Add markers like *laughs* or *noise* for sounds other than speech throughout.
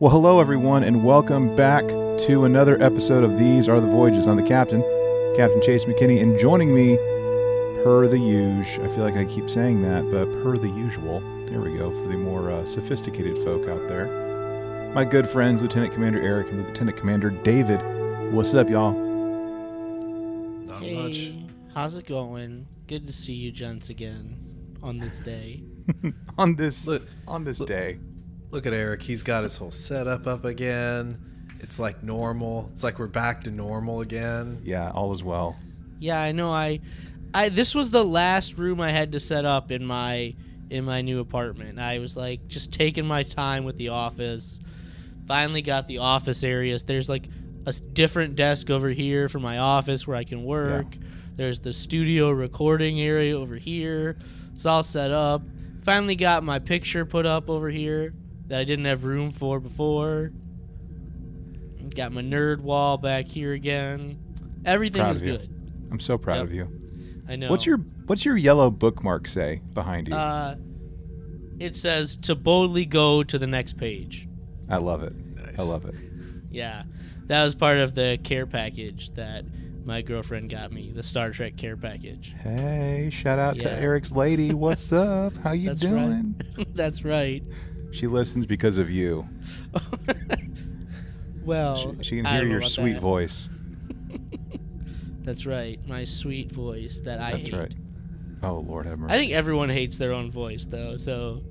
Well, hello, everyone, and welcome back to another episode of These Are the Voyages. I'm the captain, Captain Chase McKinney, and joining me, per the usual, I feel like I keep saying that, but per the usual, there we go, for the more uh, sophisticated folk out there, my good friends, Lieutenant Commander Eric and Lieutenant Commander David. What's up, y'all? Not hey, much. how's it going? Good to see you, gents, again on this day. *laughs* on this Look, on this look- day. Look at Eric. He's got his whole setup up again. It's like normal. It's like we're back to normal again. Yeah, all is well. yeah, I know. I, I this was the last room I had to set up in my in my new apartment. I was like just taking my time with the office. Finally got the office areas. There's like a different desk over here for my office where I can work. There's the studio recording area over here. It's all set up. Finally got my picture put up over here that I didn't have room for before. Got my nerd wall back here again. Everything Proud is good. I'm so proud Yep. of you. I know. What's your What's your yellow bookmark say behind you? Uh, it says to boldly go to the next page. I love it. Nice. I love it. Yeah, that was part of the care package that my girlfriend got me, the Star Trek care package. Hey, shout out to Eric's lady. What's *laughs* up? How you That's doing? right. *laughs* That's right. She listens because of you. *laughs* well, She, she can I hear your sweet that. voice. *laughs* That's right, my sweet voice that I That's hate. right. Oh Lord have mercy. I think everyone hates their own voice, though. So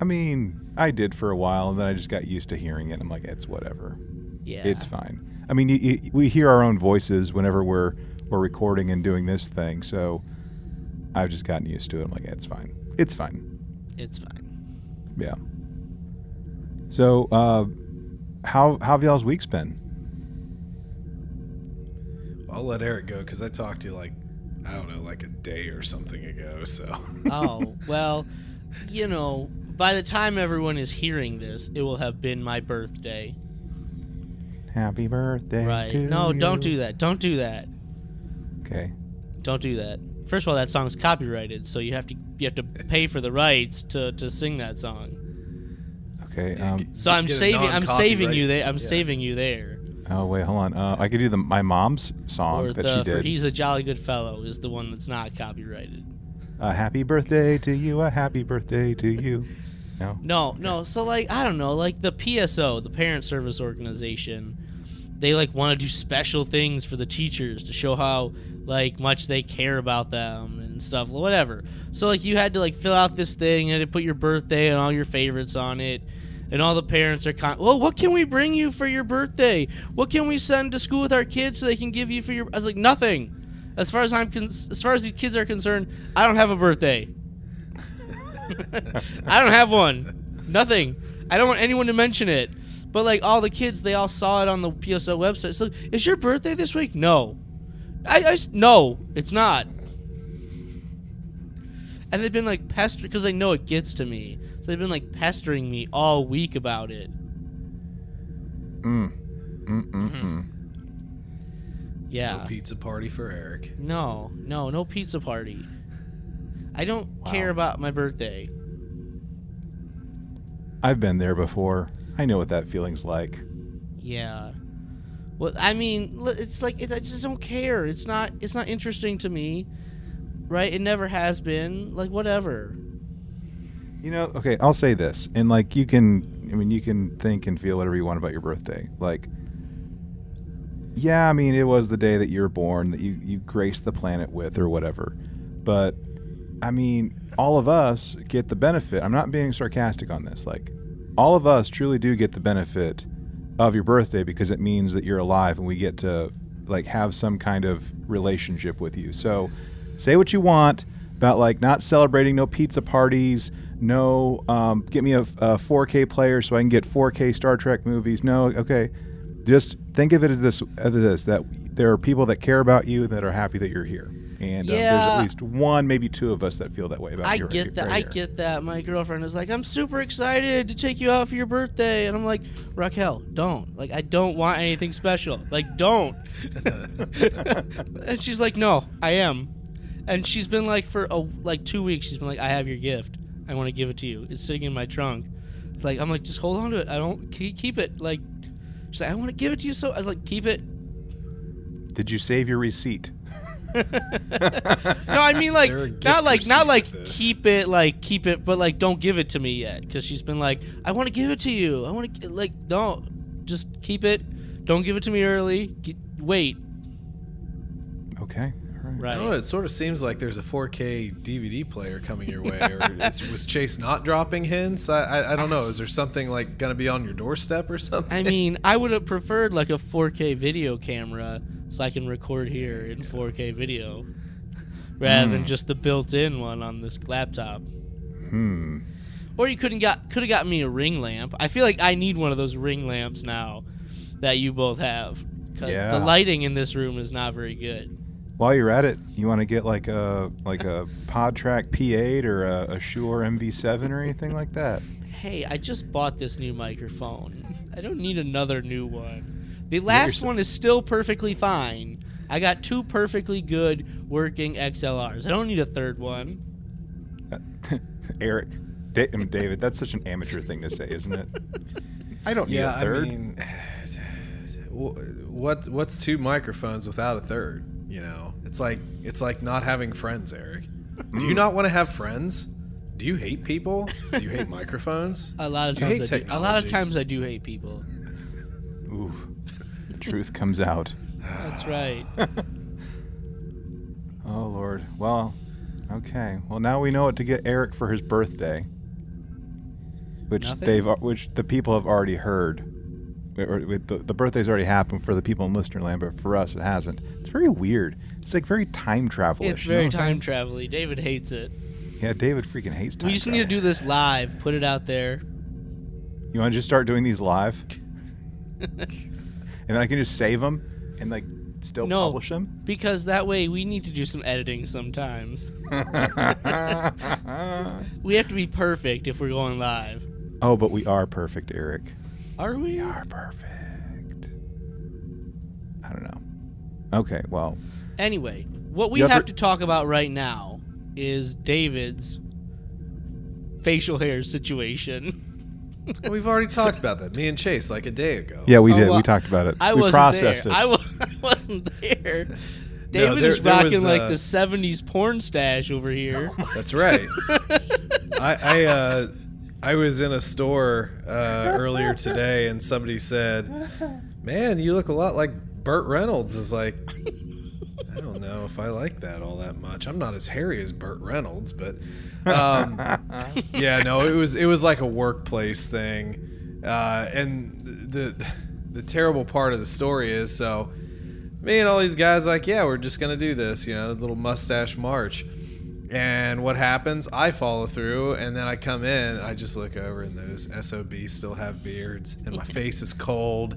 I mean, I did for a while, and then I just got used to hearing it. I'm like, it's whatever. yeah, It's fine. I mean, y y we hear our own voices whenever we're we're recording and doing this thing, so I've just gotten used to it. I'm like, it's fine. It's fine. it's fine. Yeah. So, uh, how how have y'all's weeks been? I'll let Eric go because I talked to you like I don't know, like a day or something ago. So *laughs* Oh well, you know, by the time everyone is hearing this, it will have been my birthday. Happy birthday. Right. to No, don't do that. Don't do that. Okay. Don't do that. First of all, that song's copyrighted, so you have to you have to pay for the rights to, to sing that song. Okay. Um. So I'm saving I'm saving you there. I'm yeah. saving you there. Oh wait, hold on. Uh, I could do the my mom's song or that the she for did. he's a jolly good fellow is the one that's not copyrighted. A happy birthday to you. A happy birthday to you. No. No, no. So like I don't know, like the PSO, the Parent Service Organization, they like want to do special things for the teachers to show how like much they care about them and stuff, whatever. So like you had to like fill out this thing and put your birthday and all your favorites on it. And all the parents are con- well. What can we bring you for your birthday? What can we send to school with our kids so they can give you for your? I was like nothing. As far as I'm con- as far as these kids are concerned, I don't have a birthday. *laughs* I don't have one. Nothing. I don't want anyone to mention it. But like all the kids, they all saw it on the PSO website. So, is your birthday this week? No. I, I s- no, it's not. And they've been like pestering because they know it gets to me. So they've been like pestering me all week about it. Mm. Mm mm mm. Yeah. no pizza party for Eric. No, no, no pizza party. I don't care about my birthday. I've been there before. I know what that feeling's like. Yeah. Well, I mean, it's like it, I just don't care. It's not. It's not interesting to me, right? It never has been. Like whatever. You know, okay, I'll say this. And like you can I mean you can think and feel whatever you want about your birthday. Like yeah, I mean it was the day that you were born that you you graced the planet with or whatever. But I mean, all of us get the benefit. I'm not being sarcastic on this. Like all of us truly do get the benefit of your birthday because it means that you're alive and we get to like have some kind of relationship with you. So say what you want about like not celebrating no pizza parties, no um, get me a, a 4K player so I can get 4K Star Trek movies. No, okay. Just think of it as this as this that there are people that care about you that are happy that you're here. And um, there's at least one, maybe two of us that feel that way about I you. right- get that. right I get that. My girlfriend is like, I'm super excited to take you out for your birthday, and I'm like, Raquel, don't. Like, I don't want anything special. Like, don't. *laughs* and she's like, No, I am. And she's been like for a, like two weeks. She's been like, I have your gift. I want to give it to you. It's sitting in my trunk. It's like I'm like, just hold on to it. I don't keep, keep it. Like, she's like, I want to give it to you. So I was like, keep it. Did you save your receipt? *laughs* no, I mean like there a gift not like not like this? keep it like keep it, but like don't give it to me yet because she's been like I want to give it to you. I want to like don't just keep it. Don't give it to me early. G- wait. Okay. Right. Right. I don't know. It sort of seems like there's a 4K DVD player coming your way, or *laughs* is, was Chase not dropping hints? I, I I don't know. Is there something like gonna be on your doorstep or something? I mean, *laughs* I would have preferred like a 4K video camera so I can record here in 4K video rather than Hmm. just the built-in one on this laptop. Hmm. Or you couldn't got could have gotten me a ring lamp. I feel like I need one of those ring lamps now that you both have because Yeah. the lighting in this room is not very good. While you're at it, you want to get like a like a PodTrak P8 or a, a Shure MV7 or anything like that. Hey, I just bought this new microphone. I don't need another new one. The last one is still perfectly fine. I got two perfectly good working XLRs. I don't need a third one. *laughs* Eric, Da- I mean, David, that's such an amateur thing to say, isn't it? I don't need yeah, a third. I mean, *sighs* what what's two microphones without a third? You know, it's like it's like not having friends, Eric. Do you Mm. not want to have friends? Do you hate people? Do you hate *laughs* microphones? A lot of You times, hate I do, a lot of technology. times I do hate people. Ooh, the truth comes out. That's right. *laughs* Oh Lord. Well, okay. Well, now we know what to get Eric for his birthday, which Nothing? they've which the people have already heard. Or- The, the birthday's already happened for the people in Listenerland, but for us, it hasn't. It's very weird. It's like very time travel. it's very time travel David hates it. Yeah, David freaking hates time. We just need to do this live. Put it out there. You want to just start doing these live, *laughs* and then I can just save them and like still No. publish them. Because that way we need to do some editing sometimes. *laughs* *laughs* We have to be perfect if we're going live. oh, but we are perfect, Eric. Are we? We are perfect. I don't know. Okay, well, Anyway, what we have have to- to talk about right now is David's facial hair situation. We've already talked about that. Me and Chase like a day ago. yeah, we Oh, did. well, we talked about it. I we wasn't processed there. it. *laughs* I, wasn't there. David there- is rocking was, like uh, the '70s porn stash over here. That's right. *laughs* I I, uh, I was in a store uh, earlier today, and somebody said, "Man, you look a lot like Burt Reynolds." Is like, I don't know if I like that all that much. I'm not as hairy as Burt Reynolds, but um, *laughs* yeah, no, it was it was like a workplace thing, uh, and the the terrible part of the story is so me and all these guys like yeah we're just gonna do this you know little mustache march and what happens? I follow through and then i come in i just look over and those sobs still have beards and my *laughs* face is cold.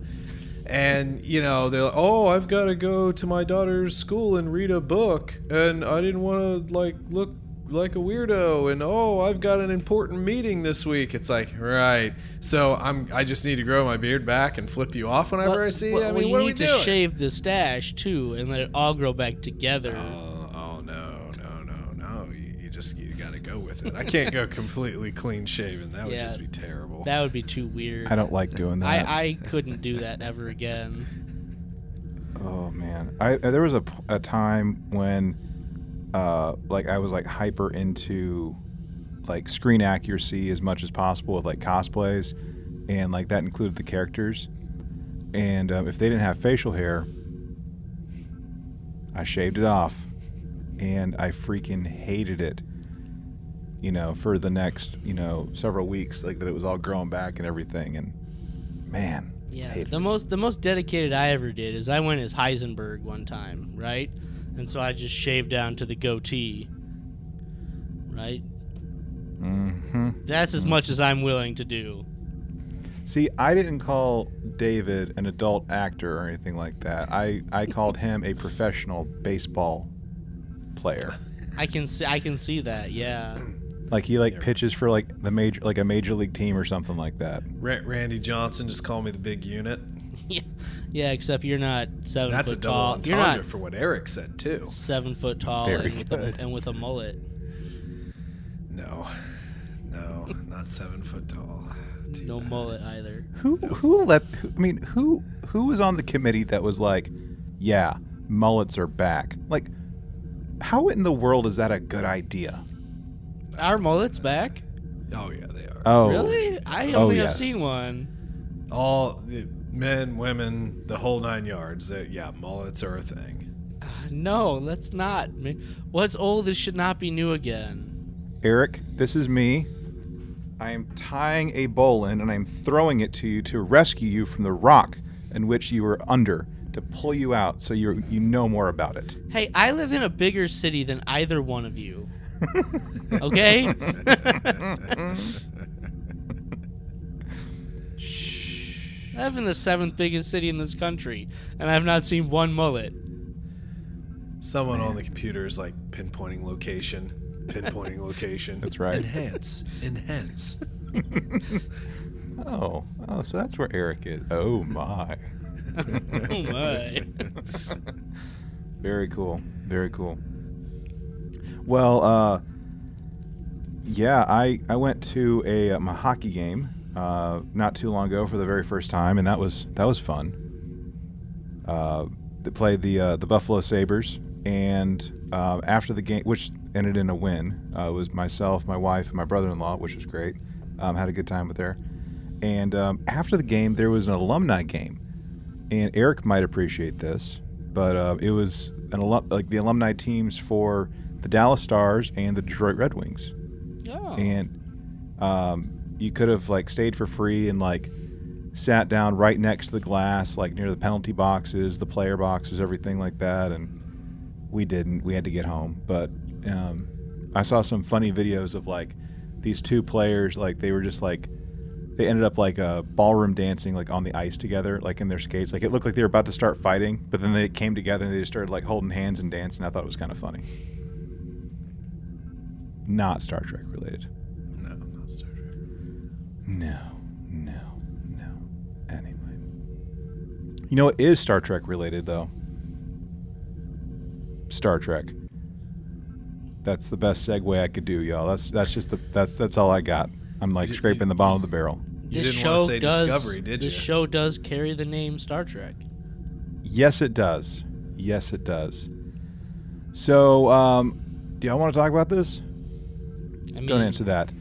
And you know they're like oh i've got to go to my daughter's school and read a book and i didn't want to like look like a weirdo and oh i've got an important meeting this week. It's like right. So i'm i just need to grow my beard back and flip you off whenever Well- i see well, you. I well, mean you what need we to doing? shave the stash too, and let it all grow back together. Oh go with it. I can't go completely clean shaven. That would Yeah, just be terrible. That would be too weird. I don't like doing that. I, I couldn't do that ever again. Oh man, I uh, there was a, p- a time when, uh, like I was like hyper into, like screen accuracy as much as possible with like cosplays, and like that included the characters, and um, if they didn't have facial hair, I shaved it off, and I freaking hated it. You know, for the next you know several weeks, like that it was all growing back and everything, and man, Yeah, the it. most the most dedicated I ever did is I went as Heisenberg one time, right? And so I just shaved down to the goatee, right? hmm That's as much as I'm willing to do. See, I didn't call David an adult actor or anything like that. I, I called *laughs* him a professional baseball player. I can see I can see that. Yeah. Like he like pitches for like the major like a major league team or something like that. Ra- Randy Johnson just called me the big unit. *laughs* yeah. Yeah. Except you're not seven That's a foot double tall. entendre You're not for what Eric said too. seven foot tall Very and with, a, good. and with a mullet. No, no, not seven foot tall. too no bad. mullet either. Who who let? Who, I mean, who who was on the committee that was like, yeah, mullets are back? Like, how in the world is that a good idea? Our mullet's back. Oh yeah, they are. Oh, really? I Oh, only have seen one. All the men, women, the whole nine yards. That yeah, mullets are a thing. Uh, no, that's not. me. What's old is should not be new again. Eric, this is me. I am tying a bowline and I'm throwing it to you to rescue you from the rock in which you were under to pull you out so you you know more about it. Hey, I live in a bigger city than either one of you. Okay? Shh. *laughs* I live in the seventh biggest city in this country, and I've not seen one mullet. Someone on the computer is like pinpointing location, pinpointing location. That's right. Enhance, enhance. Oh, oh, so that's where Eric is. Oh my. *laughs* Oh my. Very cool. Very cool. Well, uh, yeah, I I went to a um, a hockey game uh, not too long ago for the very first time, and that was that was fun. Uh, they played the uh, the Buffalo Sabres, and uh, after the game, which ended in a win, uh, it was myself, my wife, and my brother-in-law, which was great. Um, had a good time with there. And um, after the game, there was an alumni game, and Eric might appreciate this, but uh, it was an alum- like the alumni teams for the Dallas Stars and the Detroit Red Wings, Oh. and um, you could have like stayed for free and like sat down right next to the glass, like near the penalty boxes, the player boxes, everything like that, and we didn't. We had to get home, but um, I saw some funny videos of like these two players, like they were just like they ended up like uh, ballroom dancing like on the ice together, like in their skates. Like it looked like they were about to start fighting, but then they came together and they just started like holding hands and dancing. I thought it was kind of funny. Not Star Trek related. No, not Star Trek. No, no, no. Anyway, you know what is Star Trek related though? Star Trek. That's the best segue I could do, y'all. That's that's just the that's that's all I got. I'm like You- scraping the bottom of the barrel. You this didn't show want to say does, Discovery, did This you? show does carry the name Star Trek. Yes, it does. Yes, it does. So, um, do y'all want to talk about this? I mean, Don't answer that.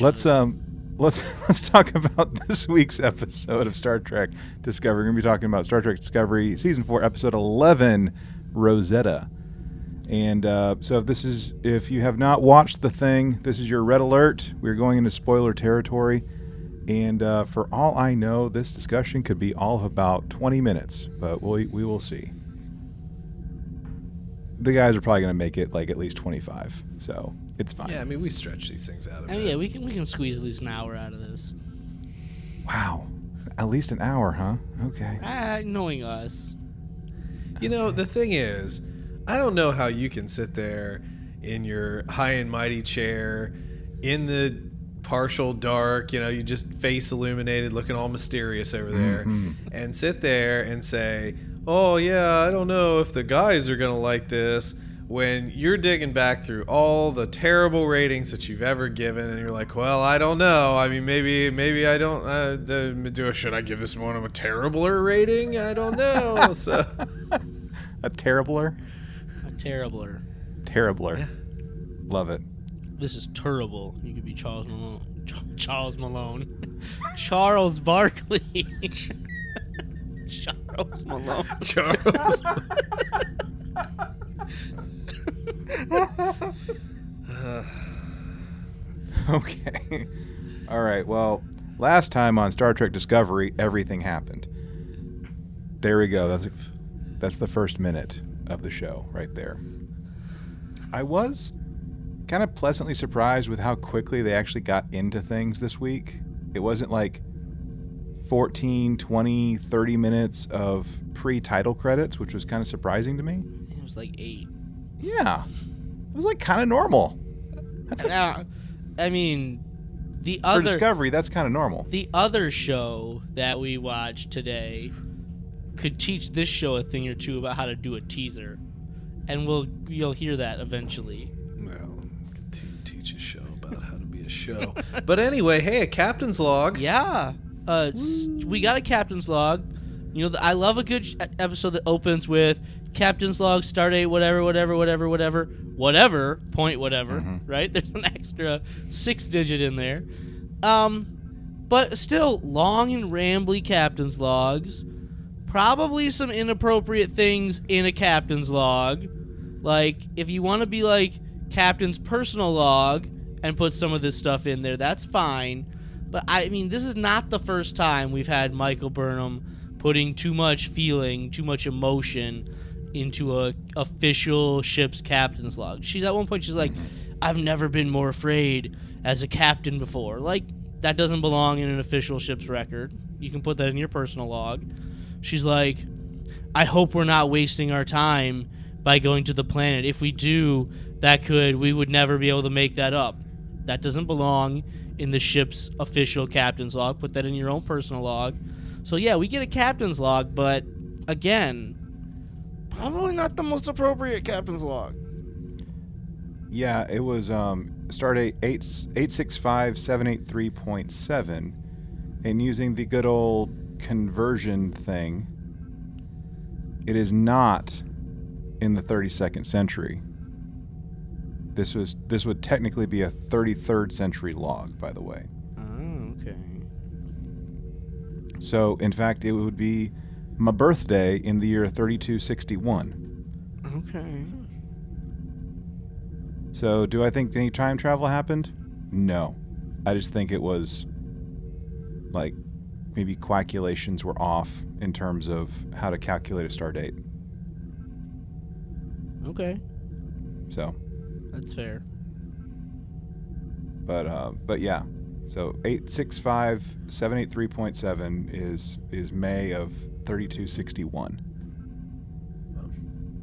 Let's um, let's *laughs* let's talk about *laughs* this week's episode of Star Trek Discovery. We're gonna be talking about Star Trek Discovery season four, episode eleven, Rosetta. And uh, so, if this is if you have not watched the thing, this is your red alert. We're going into spoiler territory. And uh, for all I know, this discussion could be all of about 20 minutes, but we, we will see. The guys are probably going to make it like at least 25, so it's fine. Yeah, I mean we stretch these things out a Oh, bit. yeah, we can we can squeeze at least an hour out of this. Wow. At least an hour, huh? Okay. Ah, knowing us. You know, the thing is, I don't know how you can sit there in your high and mighty chair in the partial dark, you know, you just face illuminated, looking all mysterious over there, Mhm. and sit there and say, Oh, yeah, I don't know if the guys are going to like this. When you're digging back through all the terrible ratings that you've ever given, and you're like, "Well, I don't know. I mean, maybe, maybe I don't. Uh, do should I give this one a terribler rating? I don't know." *laughs* So, A terribler? A terribler. Terribler. Yeah. Love it. This is terrible. You could be Charles Malone. Ch- *laughs* *laughs* Charles Malone. Charles Barkley. Charles Malone. Charles. *laughs* Okay. All right. Well, last time on Star Trek Discovery, everything happened. There we go. That's that's the first minute of the show right there. I was kind of pleasantly surprised with how quickly they actually got into things this week. It wasn't like 14, 20, 30 minutes of pre-title credits, which was kind of surprising to me. It was like eight. Yeah. It was like kind of normal. That's a, Uh, I mean, the other for other Discovery, that's kind of normal. the other show that we watched today could teach this show a thing or two about how to do a teaser, and we'll you'll hear that eventually. Well, te- teach a show about how to be a show. *laughs* But anyway, hey, a captain's log. Yeah. Uh, we got a captain's log. You know, th- I love a good sh- episode that opens with captain's log, stardate, whatever, whatever, whatever, whatever, whatever, point, whatever. Right? *laughs* There's an extra six digit in there. Um, but still, long and rambly captain's logs. Probably some inappropriate things in a captain's log. Like, if you want to be like captain's personal log and put some of this stuff in there, that's fine. But I mean, this is not the first time we've had Michael Burnham putting too much feeling, too much emotion into a official ship's captain's log. She's at one point she's like, mm-hmm. "I've never been more afraid as a captain before." Like that doesn't belong in an official ship's record. You can put that in your personal log. She's like, "I hope we're not wasting our time by going to the planet. If we do, that could we would never be able to make that up." That doesn't belong in the ship's official captain's log. Put that in your own personal log. So yeah, we get a captain's log, but again, probably not the most appropriate captain's log. Yeah, it was um, stardate eight eight six five seven eight three point seven, and using the good old conversion thing, it is not in the thirty second century. This was this would technically be a thirty third century log, by the way. So in fact, it would be my birthday in the year thirty two sixty one. Okay. So, do I think any time travel happened? No. I just think it was like maybe calculations were off in terms of how to calculate a star date. Okay. So, That's fair. but uh, but yeah. So 865-783.7 is is May of 3261.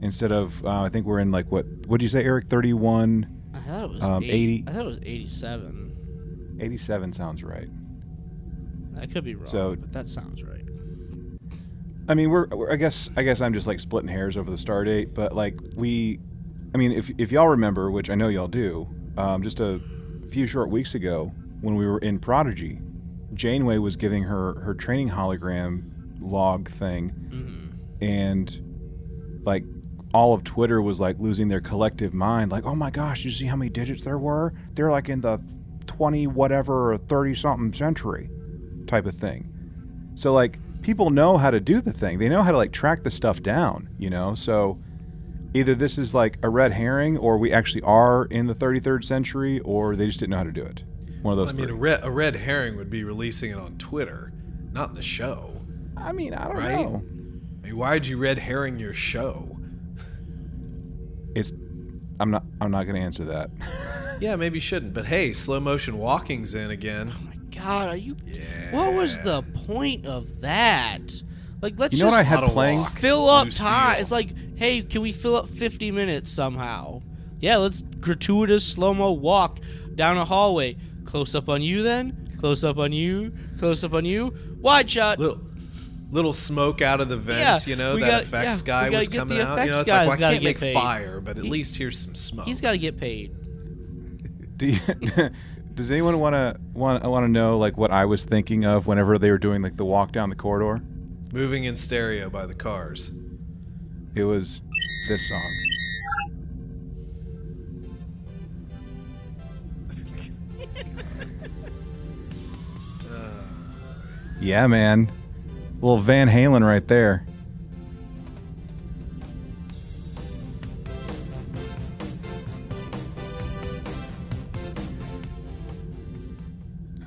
Instead of uh, I think we're in like what what did you say Eric 31 I thought it was Um, 80. 80. I thought it was 87. 87 sounds right. I could be wrong, So- but that sounds right. I mean, we're, we're I guess I guess I'm just like splitting hairs over the star date, but like we, I mean, if if y'all remember, which I know y'all do, um, just a few short weeks ago when we were in Prodigy, Janeway was giving her her training hologram log thing, hmm and like all of Twitter was like losing their collective mind, like, oh my gosh, you see how many digits there were? They're like in the twenty whatever or thirty something century, type of thing. So like people know how to do the thing. They know how to like track the stuff down, you know? So either this is like a red herring or we actually are in the 33rd century or they just didn't know how to do it. One of those. I those mean, a red, a red herring would be releasing it on Twitter, not in the show. I mean, I don't Right? know. I mean, why'd you red herring your show? It's I'm not I'm not going to answer that. *laughs* Yeah, maybe you shouldn't. But hey, slow motion walking's in again. Oh my god, are you? Yeah. What was the point of that? Like, let's You know just what I had playing? walk. fill up time. steel. It's like, hey, can we fill up 50 minutes somehow? Yeah, let's gratuitous slow mo walk down a hallway. Close up on you, then. Close up on you. Close up on you. Wide shot. little little smoke out of the vents, Yeah, you know, that got- effects yeah, guy was coming the out. You know, it's like, well, I can't make paid. fire, but at He- least here's some smoke. He's got to get paid. Do you, *laughs* does anyone want to want want to know like what I was thinking of whenever they were doing like the walk down the corridor? Moving in stereo by the cars. It was this song. Yeah, man. little Van Halen right there.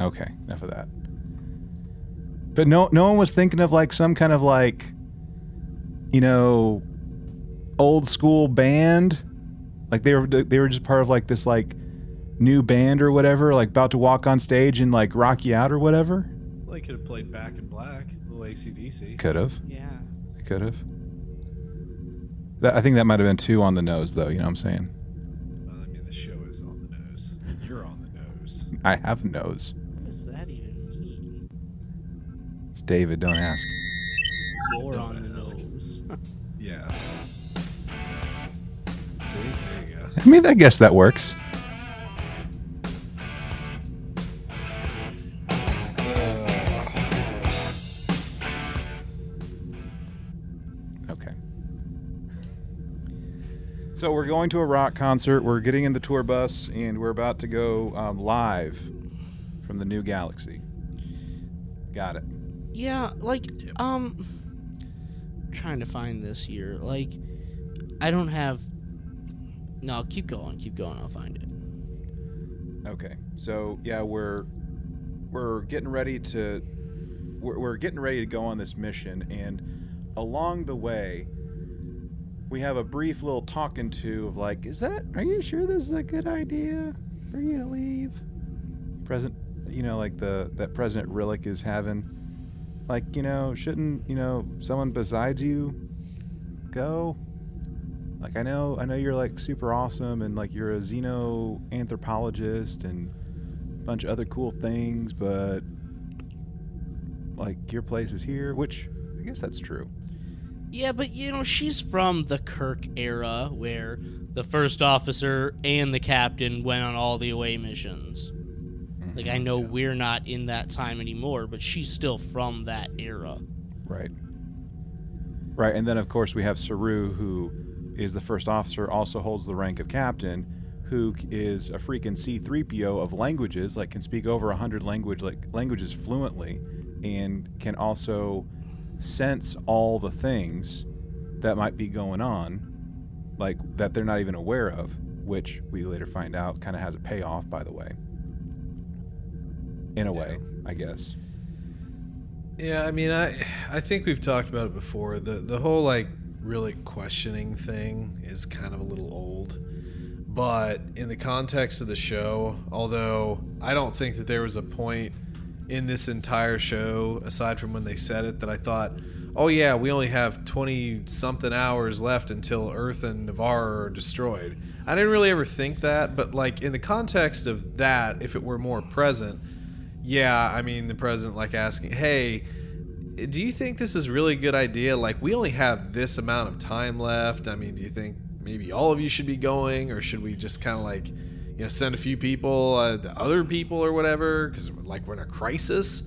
Okay, enough of that. But no, no one was thinking of like some kind of like, you know, old school band. Like they were, they were just part of like this like new band or whatever, like about to walk on stage and like rock you out or whatever. Well, he could have played Back in Black, a little ACDC. Could have, Yeah. could have. That, I think that might have been too on the nose, though. You know what I'm saying? Well, I mean, the show is on the nose. You're on the nose. I have nose. What does that even mean? It's David. Don't ask. You're Don't on the nose. Yeah. See? There you go. I mean, I guess that works. So we're going to a rock concert. We're getting in the tour bus, and we're about to go um, live from the new galaxy. Got it. Yeah, like um trying to find this here. Like I don't have No, keep going, keep going, I'll find it. Okay. So yeah, we're we're getting ready to we're, we're getting ready to go on this mission, and along the way, we have a brief little talking to of like, is that? Are you sure this is a good idea for you to leave? Present, you know, like the that President Rillak is having. Like, you know, shouldn't you know someone besides you go? Like, I know, I know you're like super awesome, and like you're a xenoanthropologist and a bunch of other cool things, but like your place is here, which I guess that's true. Yeah, but you know, she's from the Kirk era where the first officer and the captain went on all the away missions. Mm-hmm. Like I know we're not in that time anymore, but she's still from that era. Right. Right, and then of course we have Saru, who is the first officer, also holds the rank of captain, who is a freaking C-3PO of languages, like can speak over a hundred language like languages fluently, and can also sense all the things that might be going on, like that they're not even aware of, which we later find out kind of has a payoff, by the way. In a way, I guess. Yeah, I mean, I I think we've talked about it before. The the whole like really questioning thing is kind of a little old. But in the context of the show, although I don't think that there was a point in this entire show aside from when they said it that I thought, "Oh yeah, we only have 20 something hours left until Earth and Ni'Var are destroyed." I didn't really ever think that, but like in the context of that, if it were more present, yeah, I mean the president like asking, "Hey, do you think this is really a good idea? Like we only have this amount of time left. I mean, do you think maybe all of you should be going, or should we just kind of like, you know, send a few people, uh, the other people or whatever, because like we're in a crisis."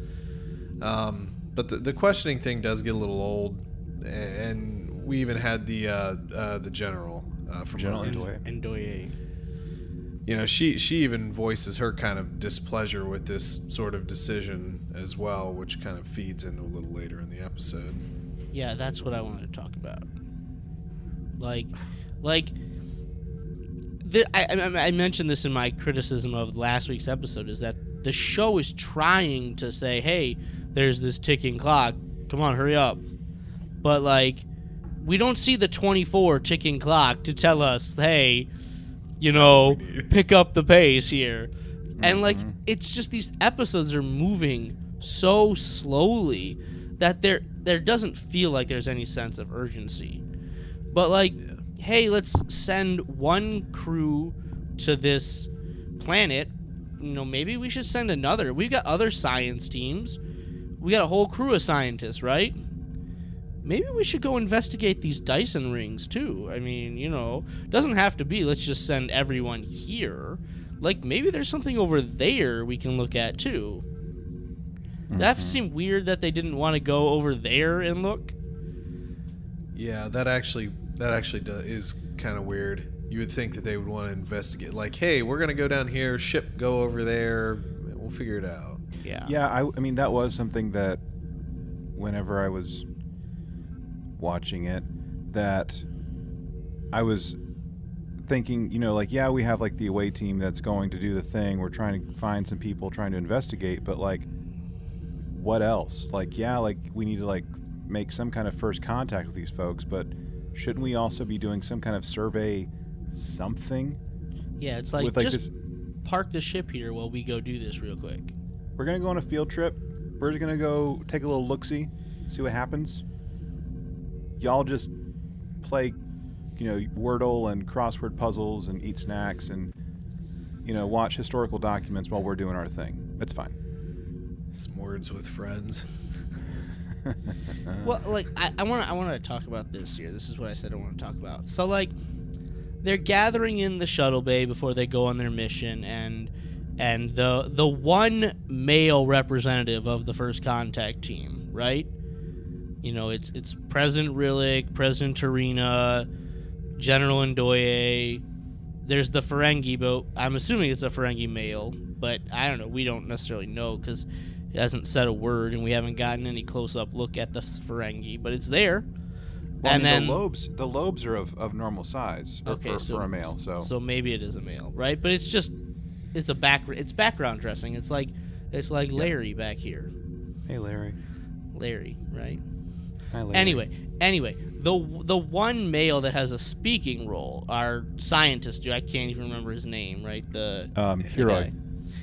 Um, but the, the questioning thing does get a little old, and we even had the uh, uh, the general uh, from General Earth Ndoye. And Doye. you know she she even voices her kind of displeasure with this sort of decision as well which kind of feeds into a little later in the episode Yeah, that's what I wanted to talk about. Like, like, the, I, I, I mentioned this in my criticism of last week's episode is that the show is trying to say, hey, there's this ticking clock. Come on, hurry up. But, like, we don't see the 24 ticking clock to tell us, hey, you That's know, all we need. pick up the pace here. And, like, Mhm. it's just these episodes are moving so slowly that there there doesn't feel like there's any sense of urgency. But like, hey, let's send one crew to this planet. You know, maybe we should send another. We've got other science teams. We got a whole crew of scientists, right? Maybe we should go investigate these Dyson rings too. I mean, you know, doesn't have to be let's just send everyone here. Like maybe there's something over there we can look at too. That mm-hmm. seemed weird that they didn't want to go over there and look. yeah that actually that actually do, is kind of weird you would think that they would want to investigate like hey we're gonna go down here ship go over there we'll figure it out Yeah. Yeah, I, I mean that was something that whenever I was watching it, that I was thinking, you know, like yeah, we have like the away team that's going to do the thing. We're trying to find some people, trying to investigate, but like, what else? Like, yeah, like we need to like make some kind of first contact with these folks, but shouldn't we also be doing some kind of survey, something? Yeah, it's like, with like just this park the ship here while we go do this real quick. We're gonna go on a field trip. We're just gonna go take a little look see, see what happens. Y'all just play, you know, Wordle and crossword puzzles and eat snacks and, you know, watch historical documents while we're doing our thing. It's fine. some words with friends *laughs* Well, like I, want I want to talk about this here. This is what I said I want to talk about. So like they're gathering in the shuttle bay before they go on their mission and and the the one male representative of the first contact team, right? You know, it's it's President Rillak, President T'Rina, General Ndoye. There's the Ferengi, but I'm assuming it's a Ferengi male. But I don't know. We don't necessarily know because it hasn't said a word, and we haven't gotten any close-up look at the Ferengi. But it's there. Well, I and mean, then the lobes, the lobes are of, of normal size Okay, for, so- for a male. So, so maybe it is a male, right? But it's just it's a back it's background dressing. It's like it's like Larry back here, hey, Larry. Larry, right? Hi, Larry. Anyway, anyway, the the one male that has a speaking role, our scientist, I can't even remember his name, right? The um, Hirai.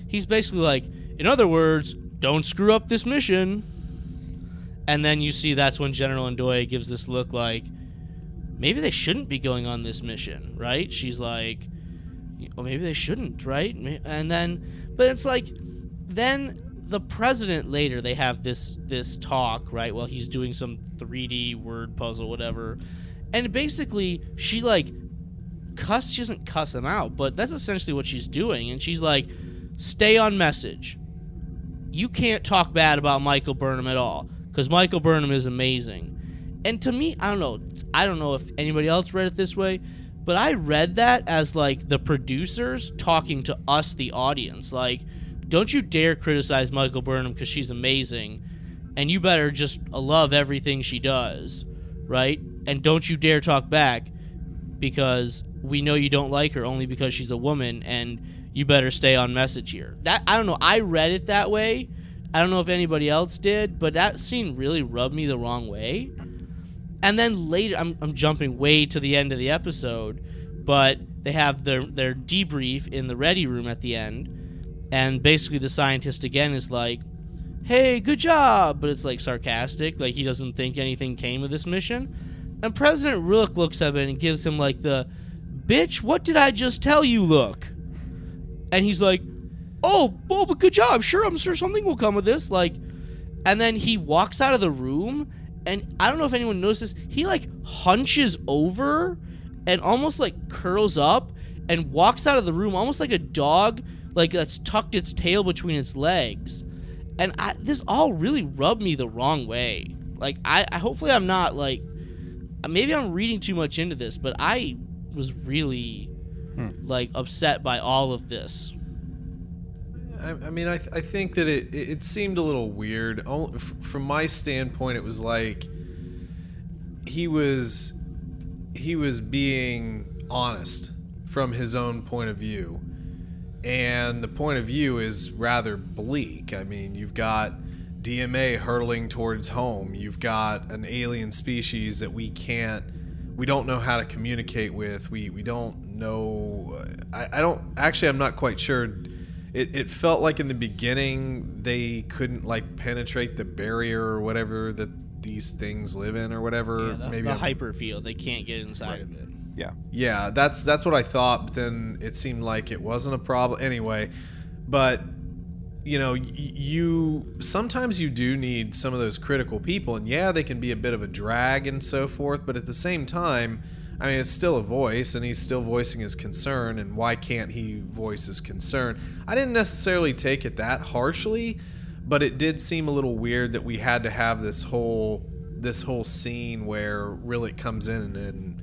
He's basically like, in other words, don't screw up this mission. And then you see that's when General Ndoye gives this look like, maybe they shouldn't be going on this mission, right? She's like, well, maybe they shouldn't, right? And then, but it's like, then the president later they have this this talk, right? While he's doing some 3D word puzzle, whatever, and basically she like cuss. She doesn't cuss him out, but that's essentially what she's doing, and she's like, stay on message. You can't talk bad about Michael Burnham at all because Michael Burnham is amazing. And to me, I don't know. I don't know if anybody else read it this way, but I read that as like the producers talking to us, the audience. Like, don't you dare criticize Michael Burnham because she's amazing, and you better just love everything she does, right? And don't you dare talk back because we know you don't like her only because she's a woman, and you better stay on message here. That I don't know. I read it that way. I don't know if anybody else did, but that scene really rubbed me the wrong way. And then later, I'm, I'm jumping way to the end of the episode, but they have their their debrief in the ready room at the end, and basically the scientist again is like, "Hey, good job," but it's like sarcastic, like he doesn't think anything came of this mission. And President Rook looks at it and gives him like the, "Bitch, what did I just tell you?" Look, and he's like, "Oh, well, but good job. Sure, I'm sure something will come of this." Like, and then he walks out of the room, and I don't know if anyone notices, he like hunches over and almost like curls up and walks out of the room almost like a dog like that's tucked its tail between its legs. And I, this all really rubbed me the wrong way. Like I, I hopefully I'm not like maybe I'm reading too much into this, but I was really Hmm. like upset by all of this. I, I mean, I, th- I think that it, it seemed a little weird. From my standpoint, it was like he was he was being honest from his own point of view, and the point of view is rather bleak. I mean, you've got DMA hurtling towards home. You've got an alien species that we can't we don't know how to communicate with. We we don't know. Uh, I, I don't actually. I'm not quite sure. It, it felt like in the beginning they couldn't like penetrate the barrier or whatever that these things live in or whatever. Yeah, the, Maybe the I'm- hyperfield, they can't get inside of it. Yeah. yeah, that's that's what I thought, but then it seemed like it wasn't a problem anyway. But you know, you sometimes you do need some of those critical people, and yeah, they can be a bit of a drag and so forth. But at the same time, I mean, it's still a voice, and he's still voicing his concern. And why can't he voice his concern? I didn't necessarily take it that harshly, but it did seem a little weird that we had to have this whole this whole scene where Rillak comes in and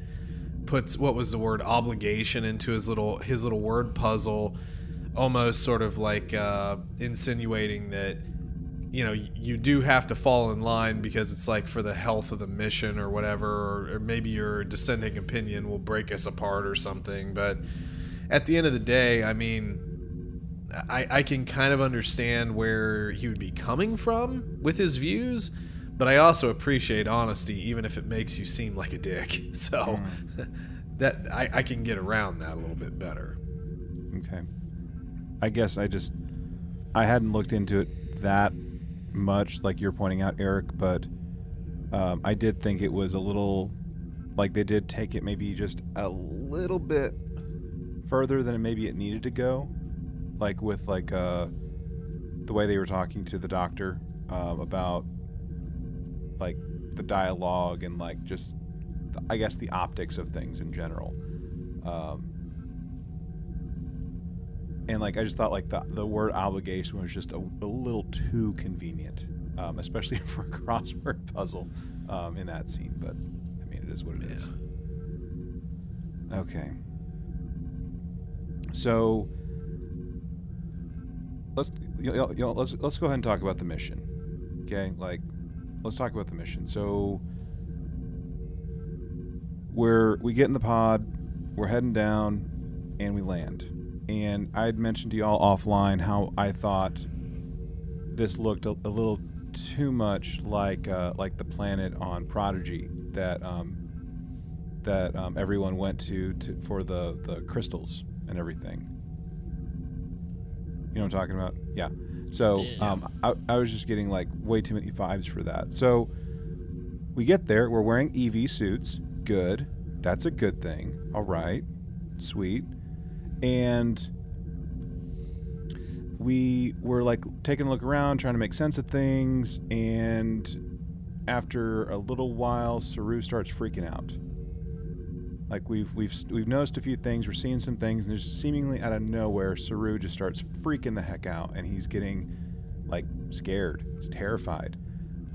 puts what was the word obligation into his little his little word puzzle almost sort of like uh, insinuating that you know you do have to fall in line because it's like for the health of the mission or whatever or, or maybe your dissenting opinion will break us apart or something but at the end of the day i mean I, I can kind of understand where he would be coming from with his views but I also appreciate honesty, even if it makes you seem like a dick. *laughs* So *laughs* that I, I can get around that a little bit better. Okay. I guess I just I hadn't looked into it that much, like you're pointing out, Eric, but um, I did think it was a little like they did take it maybe just a little bit further than maybe it needed to go, like with like uh, the way they were talking to the doctor um, about like the dialogue and like just I guess the optics of things in general. Um, and like I just thought like the the word obligation was just a, a little too convenient, um, especially *laughs* for a crossword puzzle um, in that scene. But I mean, it is what it is. Okay. So let's you know, you know, let's let's go ahead and talk about the mission. Okay? Like let's talk about the mission. So we're we get in the pod, we're heading down and we land. And I'd mentioned to y'all offline how I thought this looked a, a little too much like uh, like the planet on Prodigy that um, that um, everyone went to, to for the the crystals and everything. You know what I'm talking about? Yeah. So um, I, I was just getting like way too many vibes for that. So we get there. We're wearing EV suits. Good. That's a good thing. All right. Sweet. And we were like taking a look around, trying to make sense of things. And after a little while, Saru starts freaking out. Like we've we've we've noticed a few things. We're seeing some things, and there's seemingly out of nowhere, Saru just starts freaking the heck out, and he's getting like scared. He's terrified.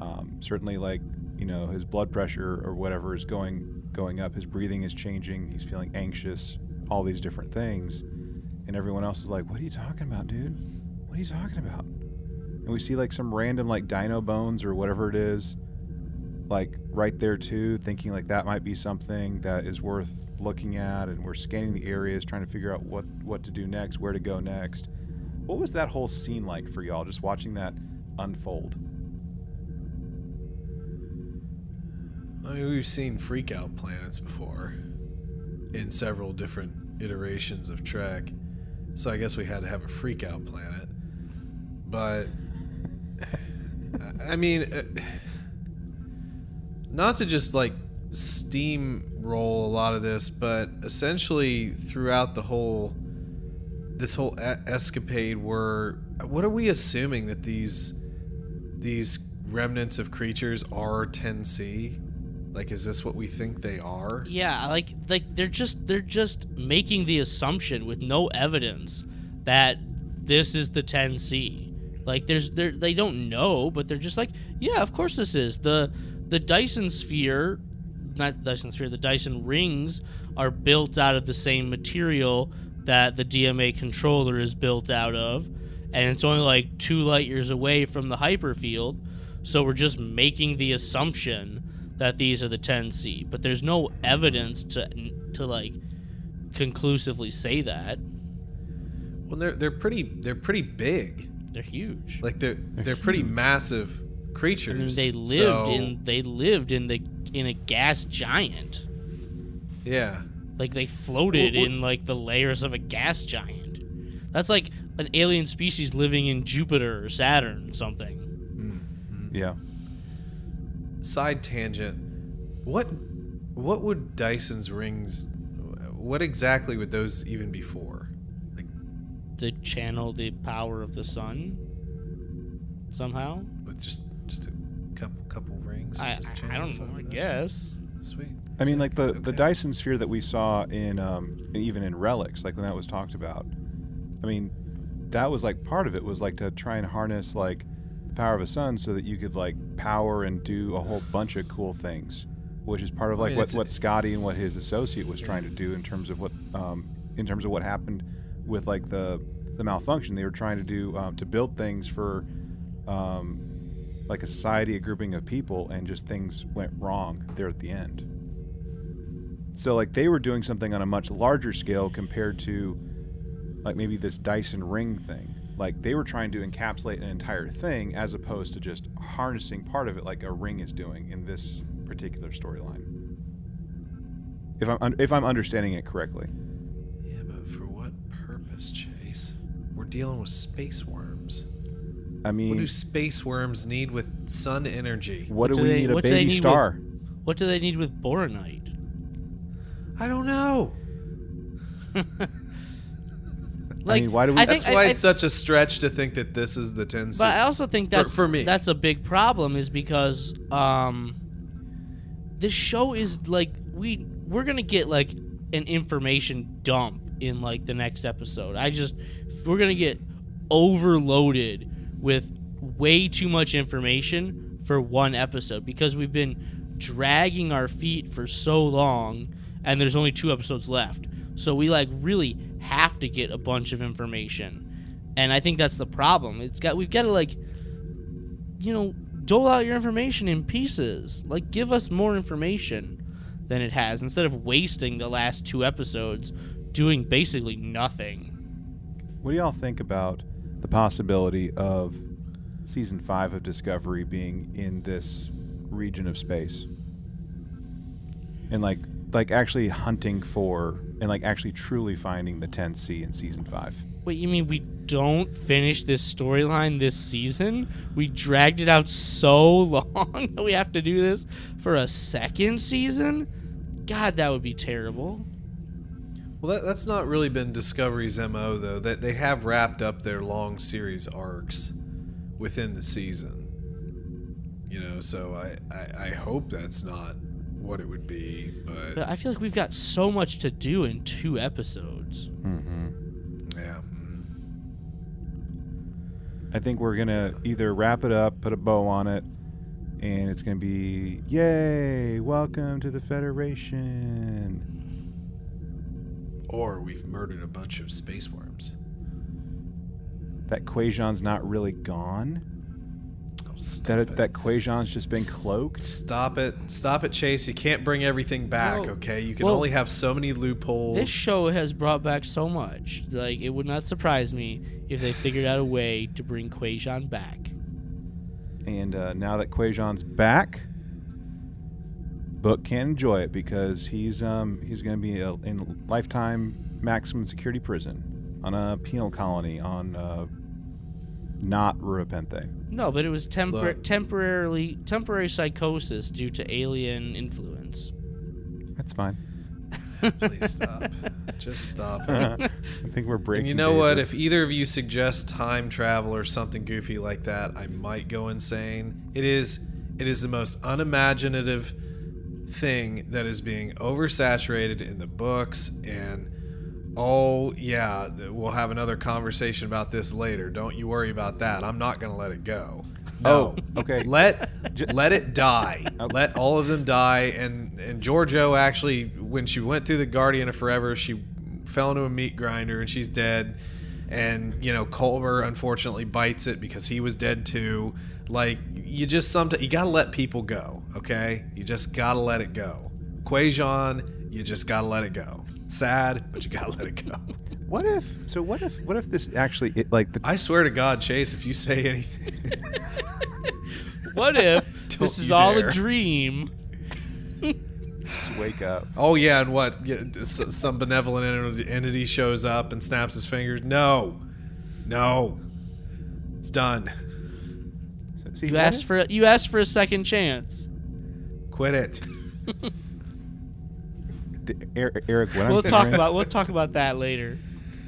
Um, certainly, like you know, his blood pressure or whatever is going going up. His breathing is changing. He's feeling anxious. All these different things, and everyone else is like, "What are you talking about, dude? What are you talking about?" And we see like some random like dino bones or whatever it is, like right there too, thinking like that might be something that is worth looking at. And we're scanning the areas, trying to figure out what what to do next, where to go next. What was that whole scene like for y'all? Just watching that unfold. I mean, we've seen freakout planets before in several different iterations of Trek. So I guess we had to have a freakout planet. But I mean, uh, not to just like steamroll a lot of this, but essentially throughout the whole this whole escapade, we're what are we assuming that these these remnants of creatures are 10C? Like, is this what we think they are? Yeah, like like they're just they're just making the assumption with no evidence that this is the 10C. Like there's they they don't know, but they're just like, yeah, of course this is. The the Dyson sphere, not the Dyson sphere, the Dyson rings are built out of the same material that the DMA controller is built out of, and it's only like 2 light years away from the hyperfield. So we're just making the assumption that these are the 10C, but there's no evidence to to like conclusively say that. Well, they're they're pretty they're pretty big. They're huge. Like they're they're pretty massive creatures. I creatures. mean, they lived so- in they lived in the in a gas giant. yeah. Like they floated Well, what- in like the layers of a gas giant. That's like an alien species living in Jupiter or Saturn or something. Mm, mm. Yeah. Side tangent. What what would Dyson's rings? What exactly would those even be for? Like To channel the power of the sun somehow. with just just a couple couple rings. I, just I, I channel don't know. something? I guess. Sweet. I mean, like the, the Dyson sphere that we saw in um, even in relics, like when that was talked about. I mean, that was like part of it was like to try and harness like the power of a sun so that you could like power and do a whole bunch of cool things, which is part of I like mean, what what Scotty and what his associate was trying to do in terms of what um, in terms of what happened with like the the malfunction. They were trying to do um, to build things for. Um, like a society, a grouping of people, and just things went wrong there at the end. So like they were doing something on a much larger scale compared to like maybe this Dyson ring thing. Like they were trying to encapsulate an entire thing as opposed to just harnessing part of it like a ring is doing in this particular storyline. If I'm un- if I'm understanding it correctly. Yeah, but for what purpose, Chase? We're dealing with space worms. I mean, What do space worms need with sun energy? what do do we they- need a what do they baby need with- star? What do they need with boronite? I don't know. *laughs* Like, mean, why do we- I That's think, why I, I, it's such a stretch to think that this is the 10 But I also think For- that's for me. that's a big problem is because um this show is like we we're gonna get like an information dump in like the next episode. I just we're gonna get overloaded with way too much information for one episode because we've been dragging our feet for so long and there's only two episodes left. So we like really have to get a bunch of information. And I think that's the problem. It's got we've got to like you know, dole out your information in pieces. Like give us more information than it has instead of wasting the last two episodes doing basically nothing. What do y'all think about the possibility of season five of Discovery being in this region of space? And like like actually hunting for and like actually truly finding the 10C in season five. Wait, you mean we don't finish this storyline this season? We dragged it out so *laughs* long that we have to do this for a second season? God, that would be terrible. Well, that, that's not really been Discovery's MO, though. That they have wrapped up their long series arcs within the season. You know, so I, I, I hope that's not what it would be, but, But I feel like we've got so much to do in two episodes. Mm-hmm. yeah. mm. I think we're gonna either wrap it up, put a bow on it, and it's gonna be yay! Welcome to the Federation. Or we've murdered a bunch of space worms. That Kwejian's not really gone. Stop That it. that Kwejian's just been cloaked. Stop it. Stop it, Chase. You can't bring everything back, Well- okay? You can well, only have so many loopholes. This show has brought back so much. Like, it would not surprise me if they figured out a way to bring Kwejian back. And uh, now that Kwejian's back, Book can enjoy it because he's um, he's going to be uh in lifetime maximum security prison on a penal colony on uh, not Rura Penthe. No, but it was tempor- Look. temporarily temporary psychosis due to alien influence. That's fine. Please stop. Just stop. *laughs* I think we're breaking. And you know what? If either of you suggest time travel or something goofy like that, I might go insane. It is it is the most unimaginative thing that is being oversaturated in the books and oh yeah, we'll have another conversation about this later. Don't you worry about that. I'm not going to let it go. No. Oh, *laughs* okay. Let let it die. *laughs* Let all of them die. And and Georgiou actually, when she went through the Guardian of Forever, she fell into a meat grinder and she's dead. And you know, Culber unfortunately bites it because he was dead too. Like you just sometimes you gotta let people go. Okay, you just gotta let it go. Kwejian, you just gotta let it go. Sad, but you gotta let it go. What if? So what if? What if this actually it, like the I swear to God, Chase, if you say anything, *laughs* What if *laughs* this is you all dare. a dream? just wake up? Oh yeah, and what? Yeah, Some benevolent entity shows up and snaps his fingers. No, no, it's done. So- See, You what asked if- for you asked for a second chance. Quit it. *laughs* D- Er- Eric. What We'll I'm talk hearing- about we'll talk about that later.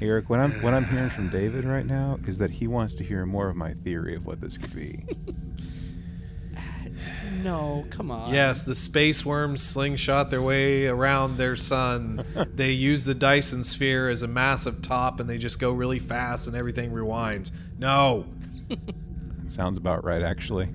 Eric. What I'm what I'm hearing from David right now is that he wants to hear more of my theory of what this could be. *laughs* No, come on. Yes, the space worms slingshot their way around their sun. *laughs* they use the Dyson sphere as a massive top, and they just go really fast, and everything rewinds. No, *laughs* Sounds about right, actually.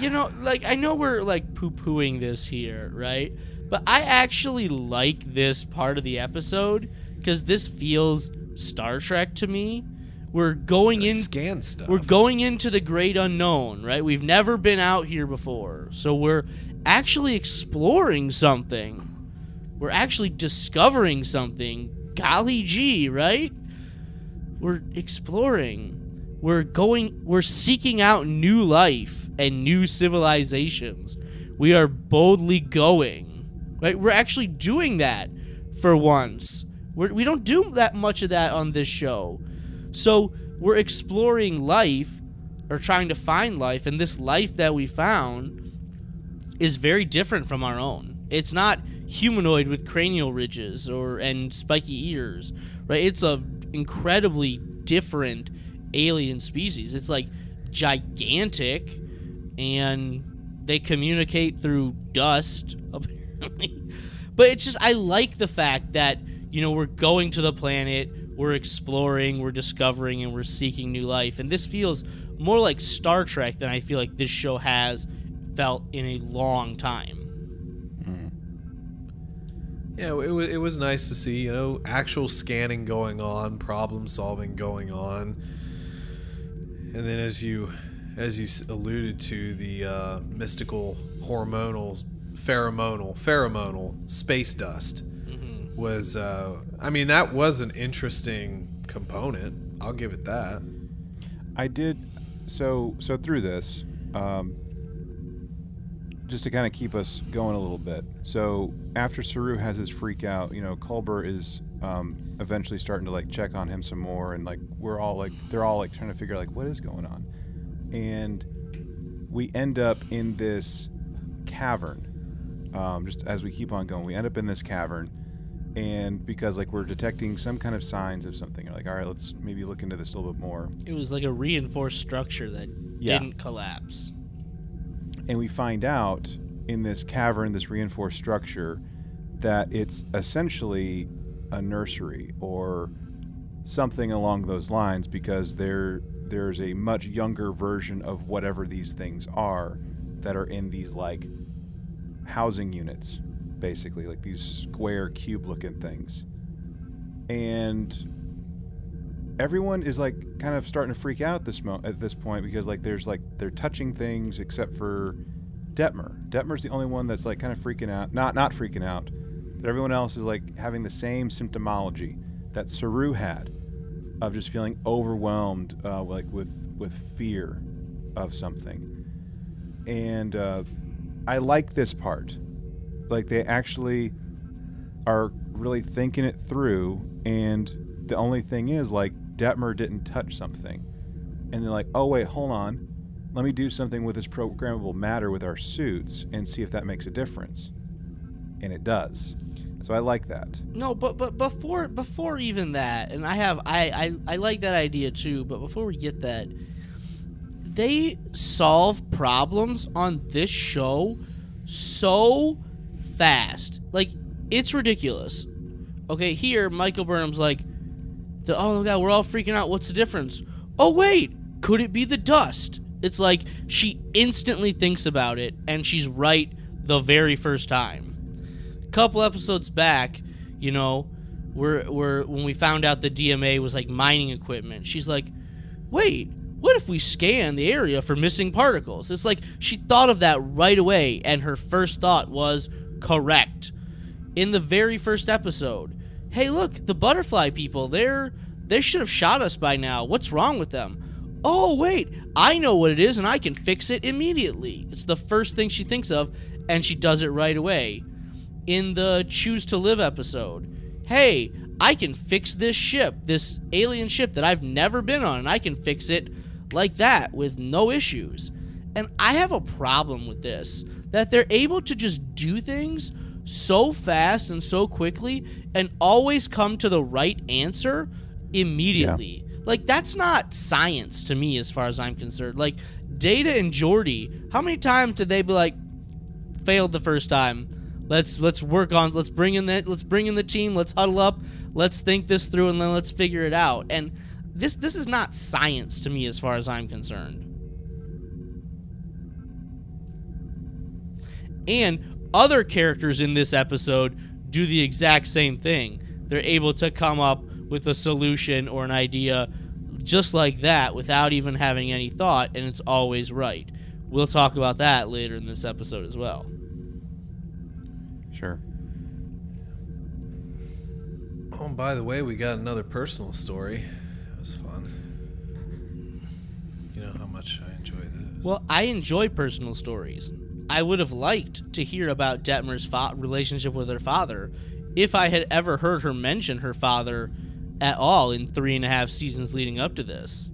You know, like I know we're like poo-pooing this here, right? But I actually like this part of the episode because this feels Star Trek to me. We're going in scan stuff. We're going into the great unknown, right? We've never been out here before. So we're actually exploring something. We're actually discovering something. Golly gee, right? We're exploring. We're going we're seeking out new life and new civilizations. We are boldly going. Right? We're actually doing that for once. We're, we don't do that much of that on this show. So we're exploring life or trying to find life, and this life that we found is very different from our own. It's not humanoid with cranial ridges or and spiky ears, right? It's a incredibly different alien species. It's like gigantic, and they communicate through dust, apparently. *laughs* But it's just I like the fact that you know we're going to the planet, we're exploring, we're discovering, and we're seeking new life. And this feels more like Star Trek than I feel like this show has felt in a long time. Yeah, it, wa- it was nice to see, you know, actual scanning going on, problem solving going on. And then as you as you alluded to the uh, mystical hormonal pheromonal pheromonal space dust Mhm. was uh, I mean that was an interesting component. I'll give it that. I did so so through this, um, just to kind of keep us going a little bit. So after Saru has his freak out, you know, Culber is um, eventually starting to like check on him some more, and like we're all like they're all like trying to figure like what is going on, and we end up in this cavern. Um, just as we keep on going, we end up in this cavern, and because like we're detecting some kind of signs of something, you're like, all right, let's maybe look into this a little bit more. It was like a reinforced structure that Yeah. didn't collapse. and we find out in this cavern, this reinforced structure, that it's essentially a nursery or something along those lines because there there's a much younger version of whatever these things are that are in these like housing units basically like these square cube looking things and everyone is like kind of starting to freak out at this mo- at this point because like there's like they're touching things except for Detmer. Detmer's the only one that's like kind of freaking out, not not freaking out, but everyone else is like having the same symptomology that Saru had of just feeling overwhelmed, uh, like with with fear of something. And uh, I like this part, like they actually are really thinking it through and the only thing is like Detmer didn't touch something. And they're like, "Oh wait, hold on. Let me do something with this programmable matter with our suits and see if that makes a difference." And it does. So I like that. No, but but before before even that, and I have I I, I like that idea too. But before we get that, they solve problems on this show so fast. Like it's ridiculous. Okay, here Michael Burnham's like, the, oh my god, we're all freaking out. What's the difference? Oh wait, could it be the dust? It's like she instantly thinks about it, and she's right the very first time A couple episodes back, you know, we're, we're when we found out the DMA was like mining equipment, she's like, wait, what if we scan the area for missing particles? It's like she thought of that right away, and her first thought was correct. In the very first episode, hey, look, the butterfly people, they're they should have shot us by now. What's wrong with them? Oh, wait, I know what it is, and I can fix it immediately. It's the first thing she thinks of, and she does it right away in the Choose to Live episode. Hey, I can fix this ship, this alien ship that I've never been on, and I can fix it like that with no issues. And I have a problem with this that they're able to just do things so fast and so quickly and always come to the right answer immediately. Like that's not science to me as far as I'm concerned. Like Data and Geordi, how many times did they be like failed the first time? Let's let's work on let's bring in that let's bring in the team, let's huddle up, let's think this through and then let's figure it out. And this this is not science to me as far as I'm concerned. And other characters in this episode do the exact same thing. They're able to come up with a solution or an idea just like that without even having any thought, and it's always right. We'll talk about that later in this episode as well. Sure. Oh, and by the way, we got another personal story. It was fun. You know how much I enjoy this. Well, I enjoy personal stories. I would have liked to hear about Detmer's fa- relationship with her father if I had ever heard her mention her father at all in three and a half seasons leading up to this.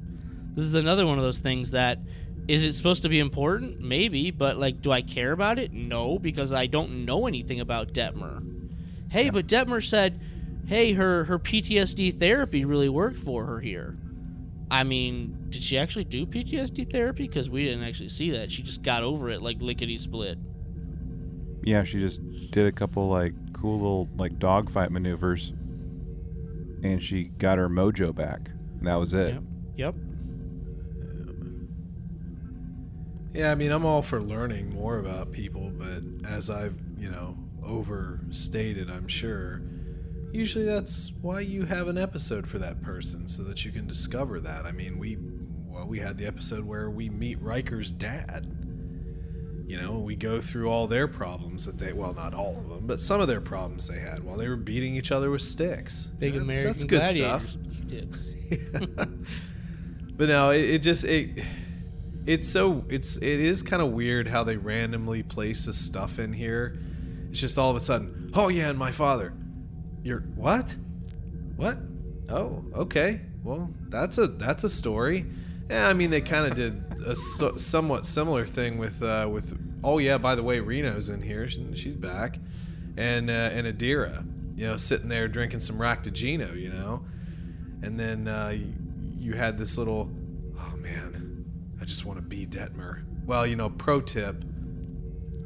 This is another one of those things that is it supposed to be important? Maybe, but like, do I care about it? No, because I don't know anything about Detmer. Hey, but Detmer said, hey, her her PTSD therapy really worked for her here. I mean, did she actually do PTSD therapy? Because we didn't actually see that. She just got over it like lickety split. Yeah, she just did a couple like cool little like dogfight maneuvers, and she got her mojo back. And that was it. Yep. Yep. Yeah, I mean, I'm all for learning more about people, but as I've, you know, overstated, I'm sure. Usually that's why you have an episode for that person so that you can discover that. I mean, we well, we had the episode where we meet Riker's dad. You know, we go through all their problems that they well, not all of them, but some of their problems they had while they were beating each other with sticks. Big that's, American that's good stuff. *laughs* *laughs* But no, it, it just it it's so it's it is kind of weird how they randomly place this stuff in here. It's just all of a sudden, oh yeah, and my father. You're what? What? Oh, okay. Well, that's a that's a story. Yeah, I mean they kind of did a so, somewhat similar thing with uh, with. Oh yeah, by the way, Reno's in here. She, she's back, and uh, and Adira, you know, sitting there drinking some raktajino, you know, and then uh, you, you had this little. Oh man, I just want to be Detmer. Well, you know, pro tip: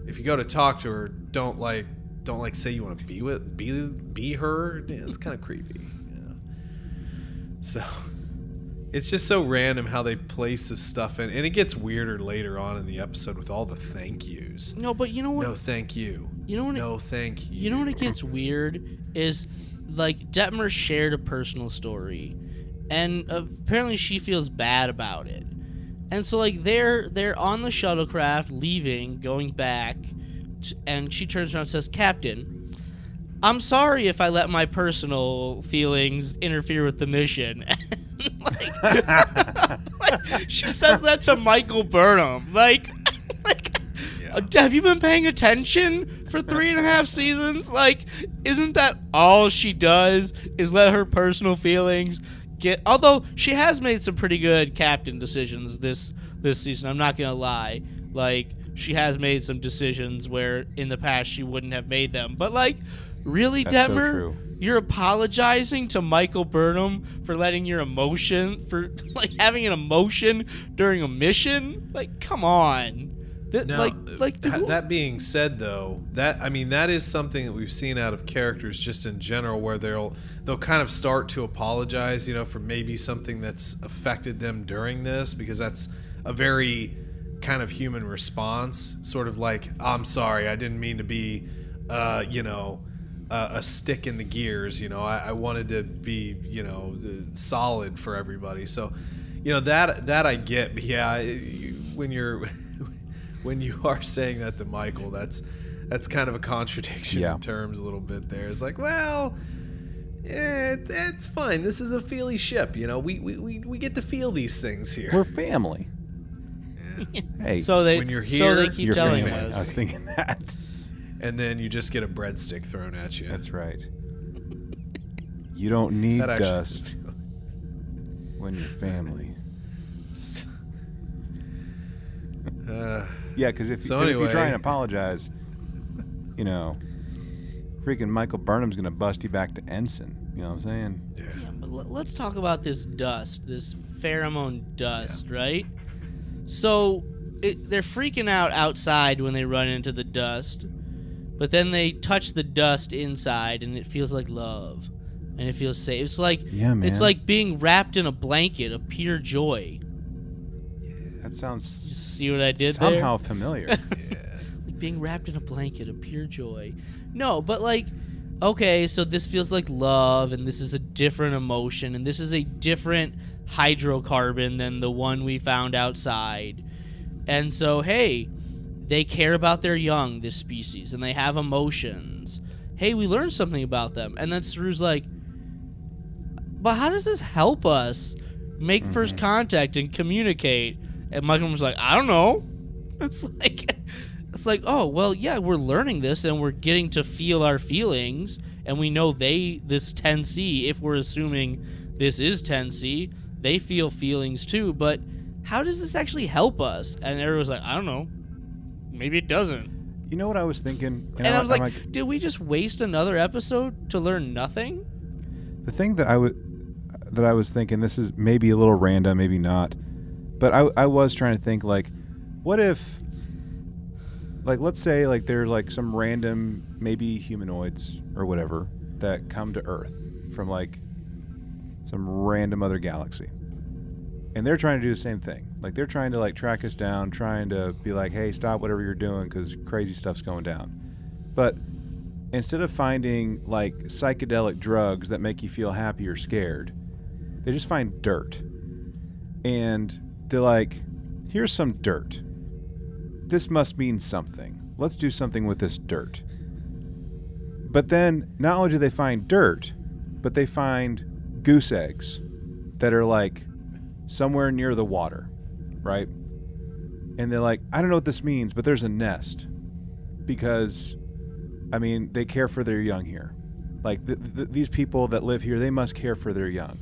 if you go to talk to her, don't like don't like say you want to be with be be her. Yeah, it's kind of creepy. Know? So it's just so random how they place this stuff in, and it gets weirder later on in the episode with all the thank yous. No, but you know what? No, thank you. You know what? No, thank you. You know when it gets weird is like Detmer shared a personal story, and apparently she feels bad about it, and so like they're they're on the shuttlecraft leaving, going back, and she turns around and says, "Captain, I'm sorry if I let my personal feelings interfere with the mission." *laughs* like, like, *laughs* she says that to Michael Burnham, like. *laughs* like Yeah. uh, have you been paying attention for three and a half seasons? Like, isn't that all she does? Is let her personal feelings get? Although she has made some pretty good captain decisions this this season. I'm not gonna lie. Like, she has made some decisions where in the past she wouldn't have made them. But like, really, That's so Detmer, true. you're apologizing to Michael Burnham for letting your emotion for *laughs* like having an emotion during a mission. Like, come on. Th- Now, like, like that, who- that being said, though, that I mean that is something that we've seen out of characters just in general, where they'll they'll kind of start to apologize, you know, for maybe something that's affected them during this, because that's a very kind of human response, sort of like I'm sorry, I didn't mean to be, uh, you know. Uh, a stick in the gears, you know. I, I wanted to be, you know, solid for everybody. So, you know that that I get. But yeah, you, when you're *laughs* when you are saying that to Michael, that's that's kind of a contradiction Yeah. in terms a little bit there. It's like, well, it, it's fine. This is a feely ship, you know. We, we, we, we get to feel these things here. We're family. *laughs* Hey, so they when you're so they here, keep you're telling family. I was us. thinking that. and then you just get a breadstick thrown at you. That's right. You don't need That actually- dust *laughs* when you're family. Uh, Yeah, because if, So 'cause if you try anyway- and apologize, you know, freaking Michael Burnham's gonna bust you back to ensign. You know what I'm saying? yeah. Yeah, but let- let's talk about this dust, this pheromone dust, right? So it, they're freaking out outside when they run into the dust, but then they touch the dust inside, and it feels like love, and it feels safe. It's like Yeah, man. it's like being wrapped in a blanket of pure joy. That You sounds see what I did somehow familiar. there? *laughs* like being wrapped in a blanket of pure joy. No, but like, okay, so this feels like love, and this is a different emotion, and this is a different hydrocarbon than the one we found outside. And so, hey, they care about their young, this species, and they have emotions. Hey, we learned something about them. And then Saru's like, but how does this help us make mm-hmm. first contact and communicate? And Michael was like, I don't know. *laughs* It's like, it's like, oh well, yeah, we're learning this and we're getting to feel our feelings, and we know they this 10C. If we're assuming this is 10C, they feel feelings too. But how does this actually help us? And everyone's like, I don't know. Maybe it doesn't. you know what I was thinking? And, I was I'm like, did we just waste another episode to learn nothing? The thing that I would that I was thinking this is maybe a little random, maybe not, but I I was trying to think like, what if, like let's say like there's like some random maybe humanoids or whatever that come to Earth from like some random other galaxy, and they're trying to do the same thing. Like they're trying to like track us down, trying to be like, hey, stop whatever you're doing because crazy stuff's going down. But instead of finding like psychedelic drugs that make you feel happy or scared, they just find dirt. And they're like, here's some dirt. This must mean something. Let's do something with this dirt. But then not only do they find dirt, but they find goose eggs that are like somewhere near the water, right? And they're like, I don't know what this means, but there's a nest because, I mean, they care for their young here. Like th- th- these people that live here, they must care for their young.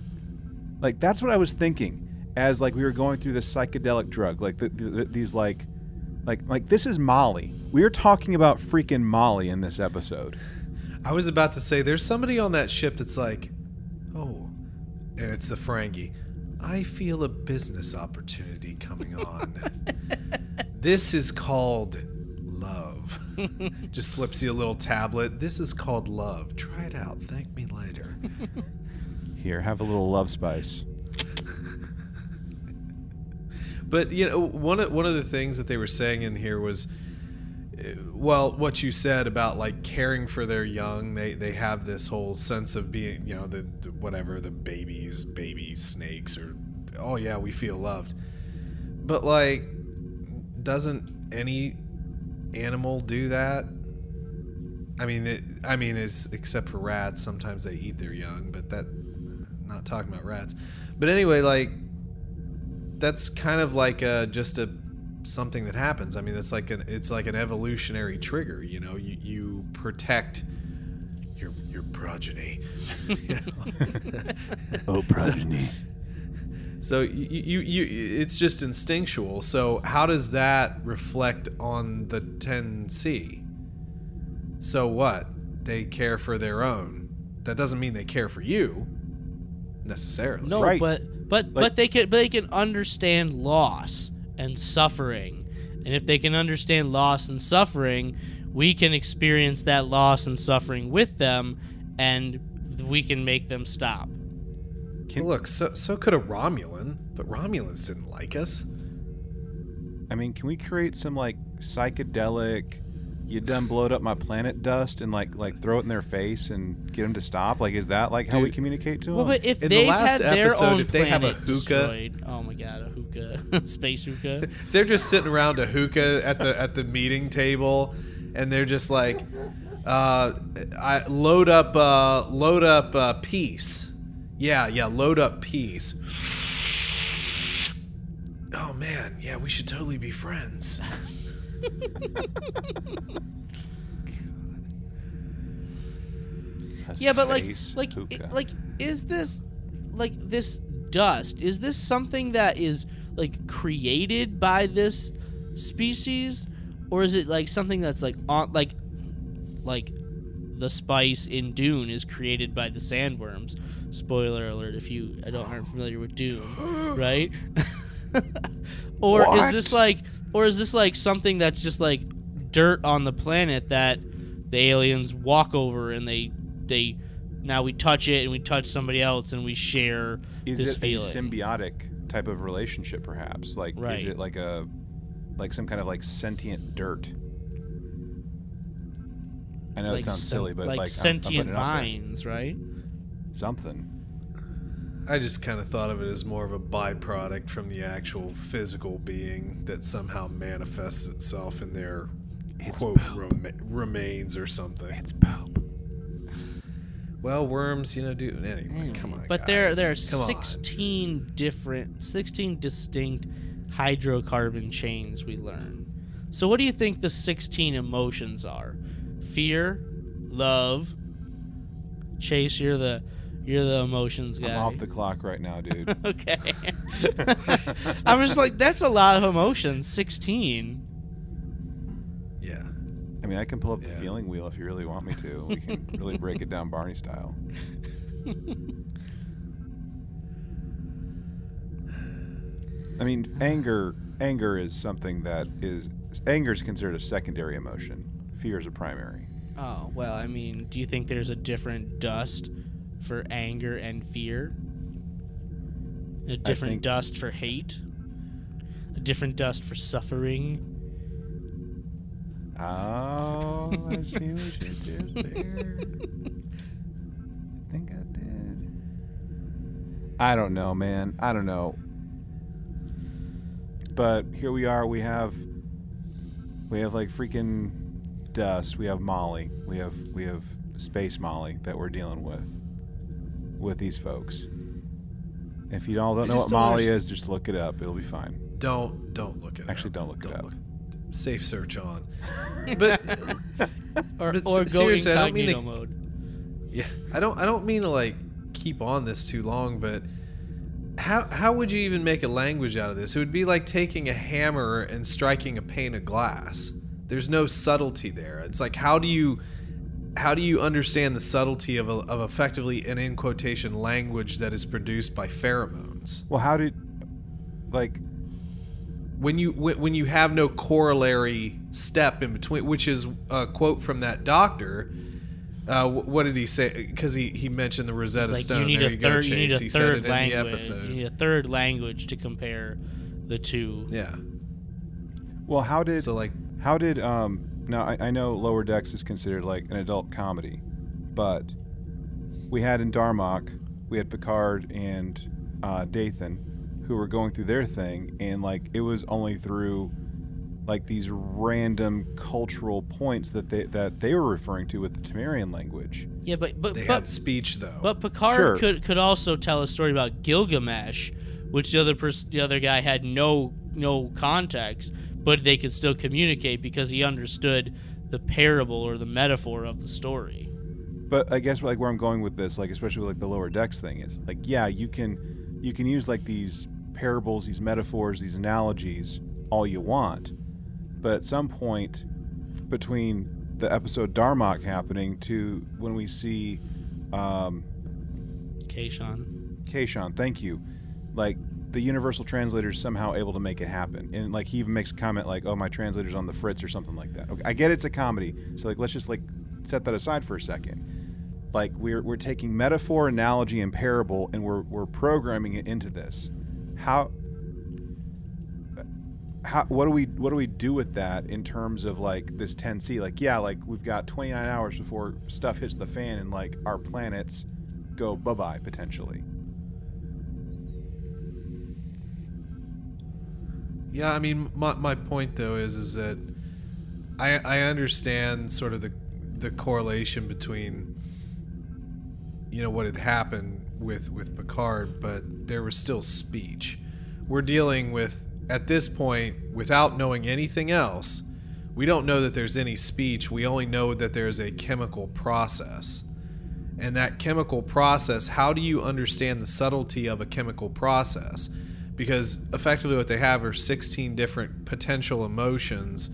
Like that's what I was thinking as like we were going through this psychedelic drug, like the, the, these like, like like this is Molly. We are talking about freaking Molly in this episode. I was about to say, there's somebody on that ship that's like, oh, and it's the Ferengi. I feel a business opportunity coming on. *laughs* this is called love. *laughs* Just slips you a little tablet. This is called love. Try it out. Thank me later. *laughs* Here, have a little love spice. But you know, one of one of the things that they were saying in here was, well, what you said about like caring for their young. They they have this whole sense of being, you know, the, whatever the babies, baby snakes, or oh yeah, we feel loved. But like, doesn't any animal do that? I mean, it, I mean, it's except for rats. Sometimes they eat their young, but that, not talking about rats. But anyway, like that's kind of like a, just a something that happens. I mean, it's like an it's like an evolutionary trigger. You know, you you protect your your progeny. You *laughs* know? Oh, progeny. So you, you you it's just instinctual. So how does that reflect on the 10C? So what? They care for their own. That doesn't mean they care for you necessarily. No, Right. but but but they can but they can understand loss and suffering, and if they can understand loss and suffering, we can experience that loss and suffering with them, and we can make them stop. Well, look, so so could a Romulan, but Romulans didn't like us. I mean, can we create some like psychedelic? You done blowed up my planet dust and like like throw it in their face and get them to stop. Like, is that like how we communicate to them? Well, but if In the they last had their episode, own if they have a planet hookah- destroyed, oh my god, a hookah, *laughs* space hookah. *laughs* They're just sitting around a hookah at the at the meeting table, and they're just like, uh, "I load up, uh, load up uh, peace." Yeah, yeah, load up peace. Oh man, yeah, we should totally be friends. *laughs* *laughs* Yeah, but like, like, i- like, is this like this dust? Is this something that is like created by this species, or is it like something that's like on like, like, the spice in Dune is created by the sandworms? Spoiler alert! If you I don't aren't *gasps* familiar with Dune, right? *laughs* or is What? this like, or is this like something that's just like dirt on the planet that the aliens walk over and they they now we touch it and we touch somebody else and we share is this it feeling. a symbiotic type of relationship, perhaps? Like, Right. is it like a like some kind of like sentient dirt? I know like it sounds silly, but like, like, I'm- I'm sentient out there. vines, right? something. I just kind of thought of it as more of a byproduct from the actual physical being that somehow manifests itself in their It's quote poop. rema- remains or something. It's poop. Well, worms, you know, do anyway. Anyway, Come on, but there guys. there are Come on. 16 different 16 distinct hydrocarbon chains we learn. So what do you think the 16 emotions are? Fear, love. Chase, you're the you're the emotions guy. I'm off the clock right now, dude. *laughs* okay. *laughs* I was like, that's a lot of emotions. 16. Yeah. I mean, I can pull up the Yeah. feeling wheel if you really want me to. We can *laughs* really break it down Barney style. I mean, anger anger is something that is anger is considered a secondary emotion. Fear is a primary. Oh, well, I mean, do you think there's a different dust for anger and fear? A different think- dust for hate? A different dust for suffering? Oh, Oh, I see what you did there. *laughs* I think I did. I don't know, man. I don't know. But here we are. We have we have like freaking dust. We have Molly. We have we have space Molly that we're dealing with with these folks. If you all don't know what don't Molly underst- is, just look it up. It'll be fine. Don't don't look it. Actually, don't look it up. Safe search on. *laughs* But *laughs* Or, But or s- go seriously, I don't mean to- mode. yeah, I don't I don't mean to like keep on this too long, but how how would you even make a language out of this? It would be like taking a hammer and striking a pane of glass. There's no subtlety there. It's like how do you how do you understand the subtlety of, a, of effectively an in quotation language that is produced by pheromones Well, how did like when you when when you have no corollary step in between which is a quote from that doctor uh, what did he say because he, he mentioned the rosetta like stone you need there a you go third. You need chase a he said it third in the language. episode You need a third language to compare the two. yeah well how did so like How did um now I, I know Lower Decks is considered like an adult comedy, but we had in Darmok, we had Picard and uh, Dathon who were going through their thing and like it was only through like these random cultural points that they that they were referring to with the Tamarian language. Yeah, but but they but, had speech though but Picard Sure. could could also tell a story about Gilgamesh, which the other person, the other guy had no no context, but they could still communicate because he understood the parable or the metaphor of the story. But I guess like where I'm going with this, like especially with like the lower decks thing, is like yeah, you can you can use like these parables, these metaphors, these analogies all you want, but at some point between the episode Darmok happening to when we see um, Kayshon. Kayshon, thank you, like the universal translator is somehow able to make it happen, and like he even makes a comment like, "Oh, my translator's on the fritz" or something like that. Okay, I get it's a comedy, so like let's just like set that aside for a second. Like we're we're taking metaphor, analogy, and parable, and we're we're programming it into this. How uh, how what do we what do we do with that in terms of like this 10C? Like yeah, like we've got 29 hours before stuff hits the fan, and like our planets go bye bye potentially. Yeah, I mean, my, my point though is is that I I understand sort of the the correlation between you know what had happened with with Picard, but there was still speech. We're dealing with at this point without knowing anything else. We don't know that there's any speech. We only know that there's a chemical process. And that chemical process, how do you understand the subtlety of a chemical process? Because effectively what they have are 16 different potential emotions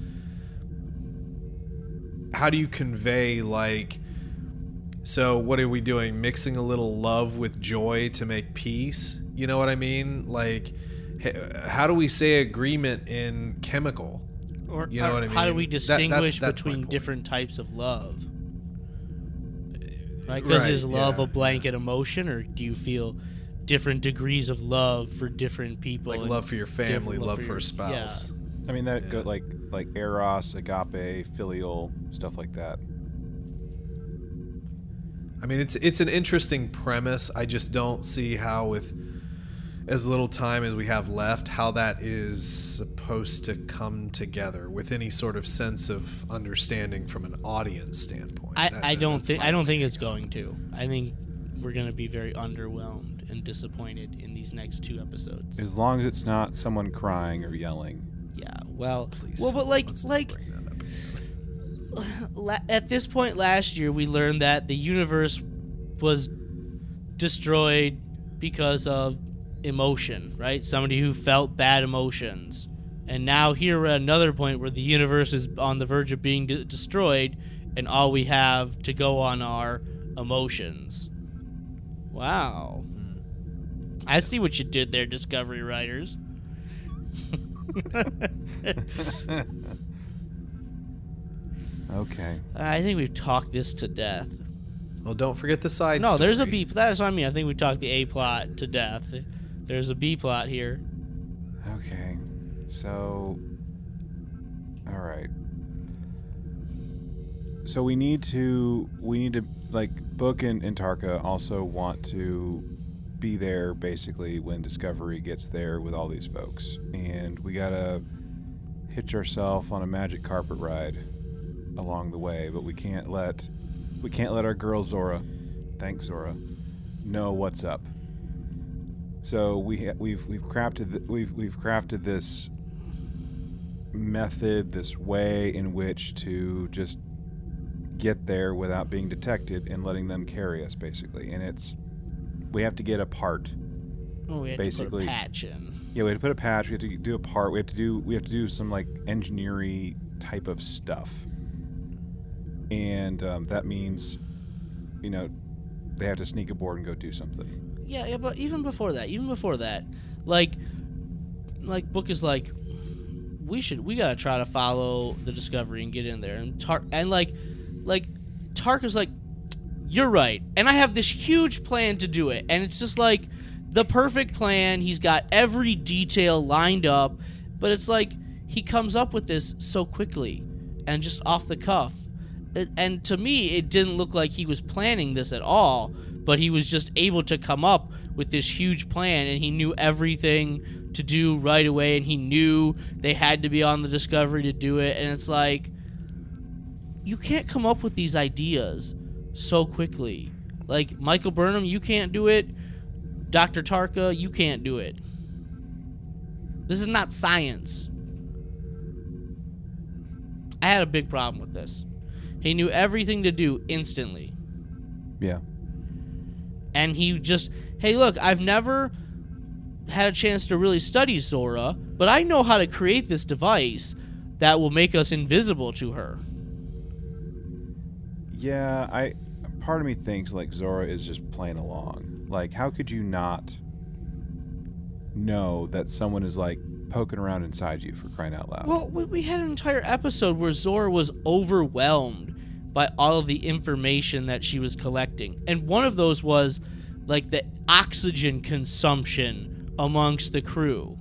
how do you convey like so what are we doing mixing a little love with joy to make peace you know what i mean like how do we say agreement in chemical Or, You know or what I mean? how do we That- that's- distinguish that's between different types of love? Right? Because Right, is love yeah, a blanket emotion, or do you feel different degrees of love for different people? like love for your family different love, for your- a spouse Yeah. I mean that Yeah. go like like eros, agape, filial, stuff like that. I mean, it's it's an interesting premise. I just don't see how, with as little time as we have left, how that is supposed to come together with any sort of sense of understanding from an audience standpoint. I, That- I that- don't think I don't think it's going to. I think we're going to be very underwhelmed and disappointed in these next two episodes. As long as it's not someone crying or yelling. Yeah. Well, Please. well, but like like bring that up. *sighs* la- at this point last year, we learned that the universe was destroyed because of emotion, right? Somebody who felt bad emotions. And now here we're at another point where the universe is on the verge of being de- destroyed, and all we have to go on are emotions. Wow. I see what you did there, Discovery writers. okay. I think we've talked this to death. Well, don't forget the side. No, there's a story. B. That's what I mean. I think we talked the A plot to death. There's a B plot here. Okay. So all right. so we need to we need to like Book and, and Tarka also want to be there basically when Discovery gets there with all these folks, and we gotta hitch ourselves on a magic carpet ride along the way, but we can't let we can't let our girl Zora, thanks Zora, know what's up. So we ha- we've we've crafted th- we've we've crafted this method, this way in which to just get there without being detected and letting them carry us basically. And it's we have to get a part. Oh, we had Basically- to put a patch in. Yeah, we have to put a patch. We have to do a part. We have to do we have to do some like engineering type of stuff, and um, that means, you know, they have to sneak aboard and go do something. Yeah, yeah, but even before that, even before that, like, like book is like, we should we gotta try to follow the discovery and get in there and Tar and like, like, Tark is like, you're right, and I have this huge plan to do it, and it's just like the perfect plan. He's got every detail lined up, but it's like he comes up with this so quickly and just off the cuff. And to me, it didn't look like he was planning this at all, but he was just able to come up with this huge plan. And he knew everything to do right away. And he knew they had to be on the discovery to do it. And it's like you can't come up with these ideas so quickly. Like Michael Burnham, you can't do it. Dr. Tarka, you can't do it. This is not science. I had a big problem with this. He knew everything to do instantly. Yeah. And he just, hey, look, I've never had a chance to really study Zora, but I know how to create this device that will make us invisible to her. Yeah, I part of me thinks like Zora is just playing along. Like how could you not know that someone is like poking around inside you for crying out loud? Well, we had an entire episode where Zora was overwhelmed by all of the information that she was collecting. And one of those was like the oxygen consumption amongst the crew.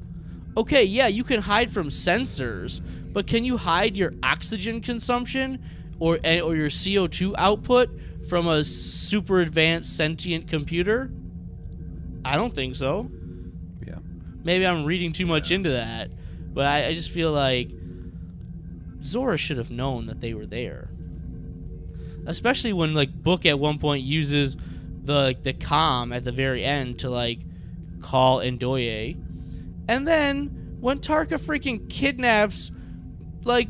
Okay, yeah, you can hide from sensors, but can you hide your oxygen consumption or eh, or your CO2 output from a super advanced sentient computer? I don't think so yeah. maybe I'm reading too much into that, but I, I just feel like Zora should have known that they were there. Especially when like Book at one point uses the like, the comm at the very end to like call Ndoye, and then when Tarka freaking kidnaps like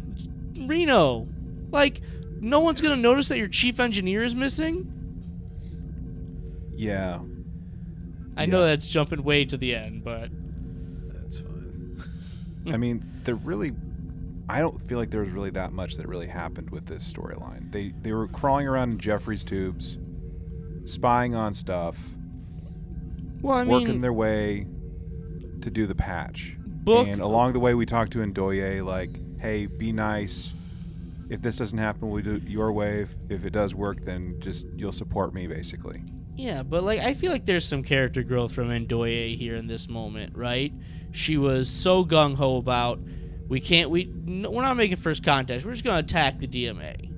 Reno, like no one's gonna notice that your chief engineer is missing. Yeah. I know that's jumping way to the end, but That's fine. *laughs* I mean, there really I don't feel like there was really that much that really happened with this storyline. They they were crawling around in Jefferies tubes, spying on stuff, well, I working mean, their way to do the patch. Book And along the way, we talked to Ndoye like, "Hey, be nice. If this doesn't happen, we'll do it your way. If, if it does work, then just you'll support me, basically." Yeah, but like I feel like there's some character growth from Ndoye here in this moment, right? She was so gung ho about we can't we no, we're not making first contact. We're just to attack the DMA.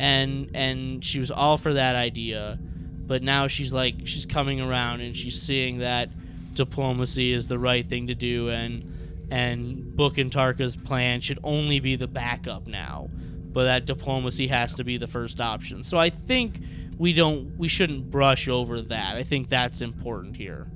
And and she was all for that idea, but now she's like she's coming around and she's seeing that diplomacy is the right thing to do and and Book and Tarka's plan should only be the backup now, but that diplomacy has to be the first option. So I think we don't we shouldn't brush over that. I think that's important here.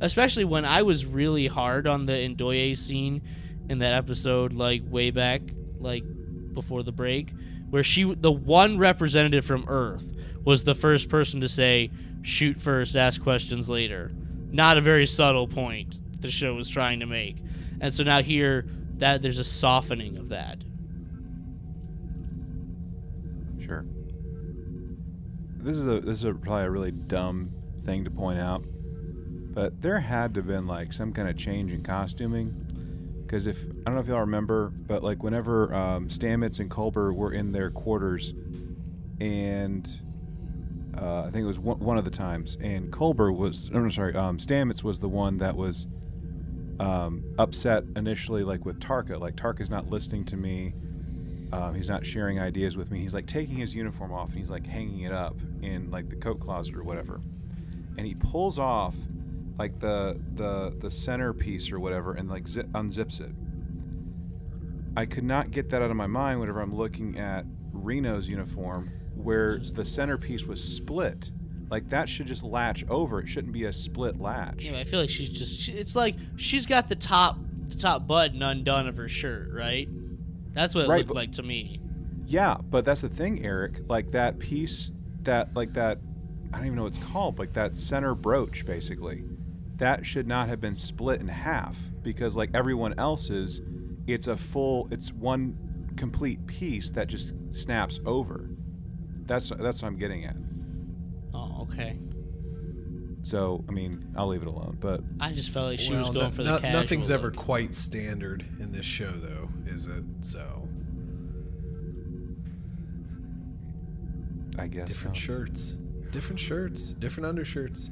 Especially when I was really hard on the Ndoye scene in that episode like way back like before the break where she the one representative from Earth was the first person to say shoot first ask questions later. Not a very subtle point the show was trying to make. And so now here that there's a softening of that. Sure. This is a this is a, probably a really dumb thing to point out, but there had to have been like some kind of change in costuming. Because if I don't know if y'all remember, but like whenever um, Stamets and Culber were in their quarters, and uh, I think it was one, of the times, and Culber was no sorry, um, Stamets was the one that was um, upset initially, like with Tarka, like Tarka's not listening to me Um, he's not sharing ideas with me. He's like taking his uniform off and he's like hanging it up in like the coat closet or whatever. And he pulls off like the the the center piece or whatever and like zip, unzips it. I could not get that out of my mind whenever I'm looking at Reno's uniform where the centerpiece was split. Like that should just latch over. It shouldn't be a split latch. Yeah, I feel like she's just. She, it's like she's got the top, the top button undone of her shirt, right? That's what it Right, looked but- like to me. Yeah, but that's the thing, Eric. Like that piece, that like that, I don't even know what it's called. Like that center brooch, basically, that should not have been split in half because like everyone else's, it's a full, it's one complete piece that just snaps over. That's that's what I'm getting at. Okay. So I mean, I'll leave it alone. But I just felt like she was Well, going no- for the no- casual. nothing's ever look. quite standard in this show, though, is it? So I guess different so. shirts, different shirts, different undershirts.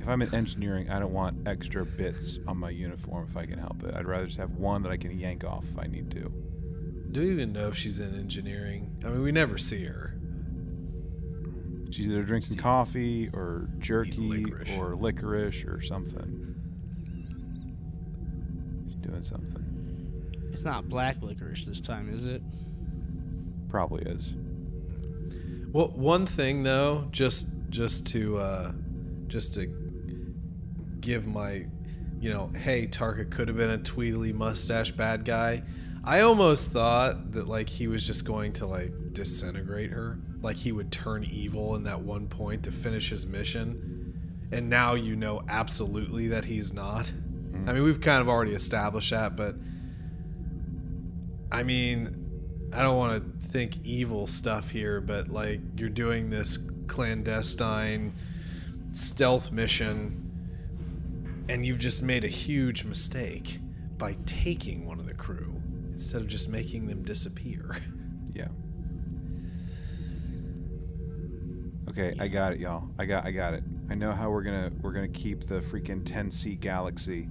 If I'm in engineering, I don't want extra bits on my uniform if I can help it. I'd rather just have one that I can yank off if I need to. Do we even know if she's in engineering? I mean, we never see her. She's either drinking coffee or jerky licorice. or licorice or something. She's doing something. It's not black licorice this time, is it? Probably is. Well, one thing though, just just to uh, just to give my, you know, hey, Tarka could have been a tweedly mustache bad guy. I almost thought that like he was just going to like disintegrate her, like he would turn evil in that one point to finish his mission. And now you know absolutely that he's not. Hmm. I mean, we've kind of already established that, but I mean, I don't want to think evil stuff here, but like you're doing this clandestine stealth mission and you've just made a huge mistake by taking one of the crew instead of just making them disappear. Yeah. Okay, I got it, y'all. I got I got it. I know how we're gonna we're gonna keep the freaking 10C galaxy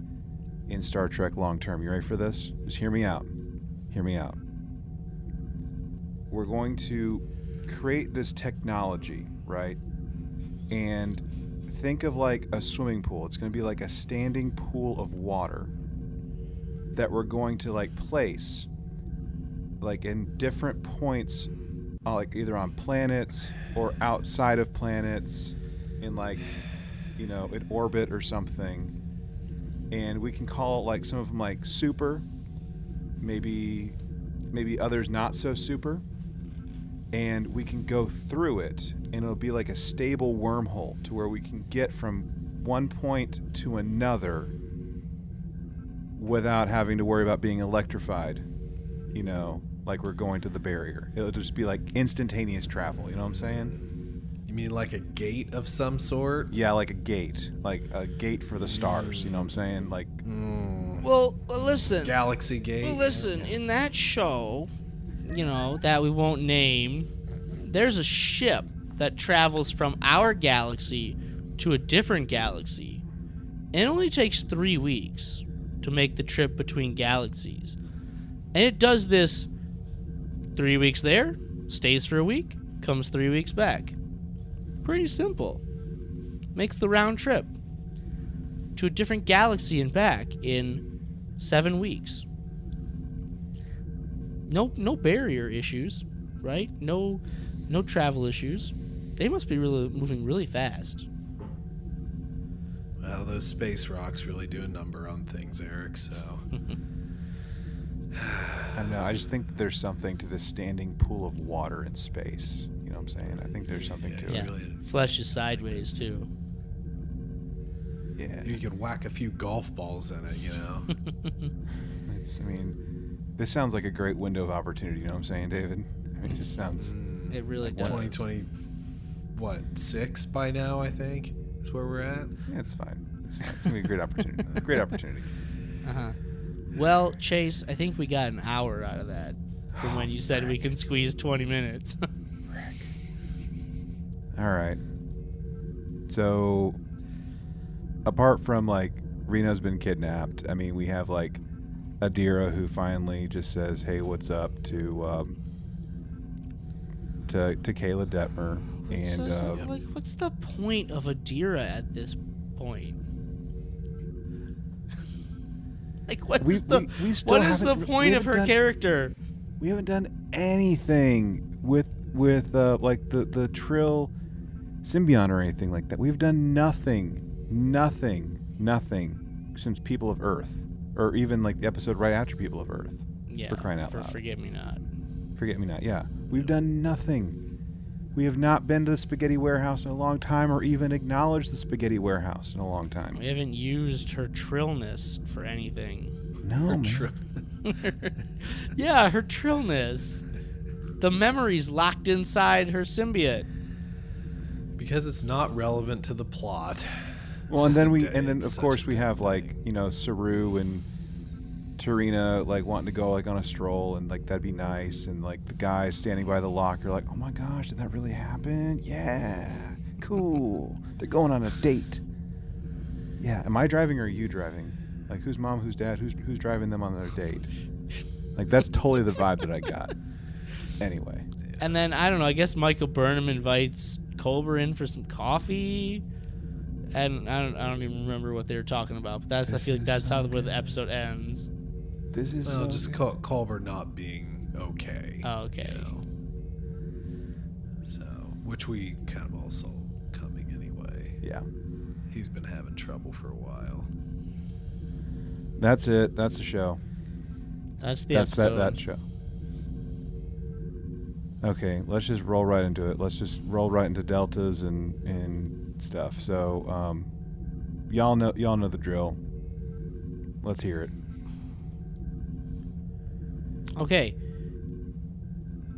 in Star Trek long term. You ready for this? Just hear me out. Hear me out. We're going to create this technology, right? And think of like a swimming pool. It's going to be like a standing pool of water that we're going to like place like in different points Uh, like either on planets or outside of planets in like you know in orbit or something. And we can call like some of them like super. Maybe maybe others not so super. And we can go through it and it'll be like a stable wormhole to where we can get from one point to another without having to worry about being electrified you know like we're going to the barrier it'll just be like instantaneous travel you know what i'm saying You mean like a gate of some sort? yeah like a gate like a gate for the stars you know what i'm saying like Mm, Well, uh, listen. Galaxy Gate? Well, listen, in that show, you know, that we won't name, there's a ship that travels from our galaxy to a different galaxy. And it only takes three weeks to make the trip between galaxies. And it does this three weeks there, stays for a week, comes three weeks back. Pretty simple. Makes the round trip to a different galaxy and back in seven weeks. No, no barrier issues, right? No, no travel issues. They must be really moving really fast. Well, those space rocks really do a number on things, Eric, so. *laughs* *sighs* i don't know i just think that there's something to this standing pool of water in space you know what i'm saying i think there's something to Yeah, it really is. flesh is sideways too. yeah You could whack a few golf balls in it, you know? *laughs* it's, i mean this sounds like a great window of opportunity you know what i'm saying david I mean, it just sounds Mm, It really does. 2020, what, six by now, I think, is where we're at. yeah, it's fine it's fine it's gonna be a great opportunity great opportunity *laughs* Uh huh. Well, Chase, I think we got an hour out of that from when you said we can squeeze 20 minutes. *laughs* All right. So, apart from like Reno's been kidnapped, I mean, we have like Adira who finally just says, "Hey, what's up?" to um, to, to Keyla Detmer. What's And the- uh, like, what's the point of Adira at this point? Like, what's We- the we- we what is the point of her done- character? we haven't done anything with with uh, like the the Trill symbiont or anything like that. We've done nothing, nothing, nothing since People of Earth, or even like the episode right after People of Earth. Yeah, crying out for loud. Forget Me Not. Forget me not. Yeah, we've done nothing. We have not been to the spaghetti warehouse in a long time, or even acknowledged the spaghetti warehouse in a long time. We haven't used her trillness for anything. No, Her tr- *laughs* yeah, her trillness. The memories locked inside her symbiote. because it's not relevant to the plot. Well, and It's then we, dead- and then of such course we dead have like you know Saru and T'Rina like wanting to go like on a stroll and like that'd be nice and like the guys standing by the locker like oh my gosh did that really happen yeah cool they're going on a date yeah am I driving or are you driving like who's mom who's dad who's who's driving them on their date like that's totally the vibe that I got anyway And then I don't know. I guess Michael Burnham invites Culber in for some coffee, and I don't. I don't even remember what they were talking about. But that's. I feel like that's so how where the episode ends. This is Well, so just good. Col- Culber not being okay. Oh, okay. you know. So, which we kind of all saw coming anyway. yeah He's been having trouble for a while. that's it that's the show That's the That's that, episode. that show. Okay, let's just roll right into it. Let's just roll right into deltas and and stuff. So, um, y'all know y'all know the drill. Let's hear it. Okay.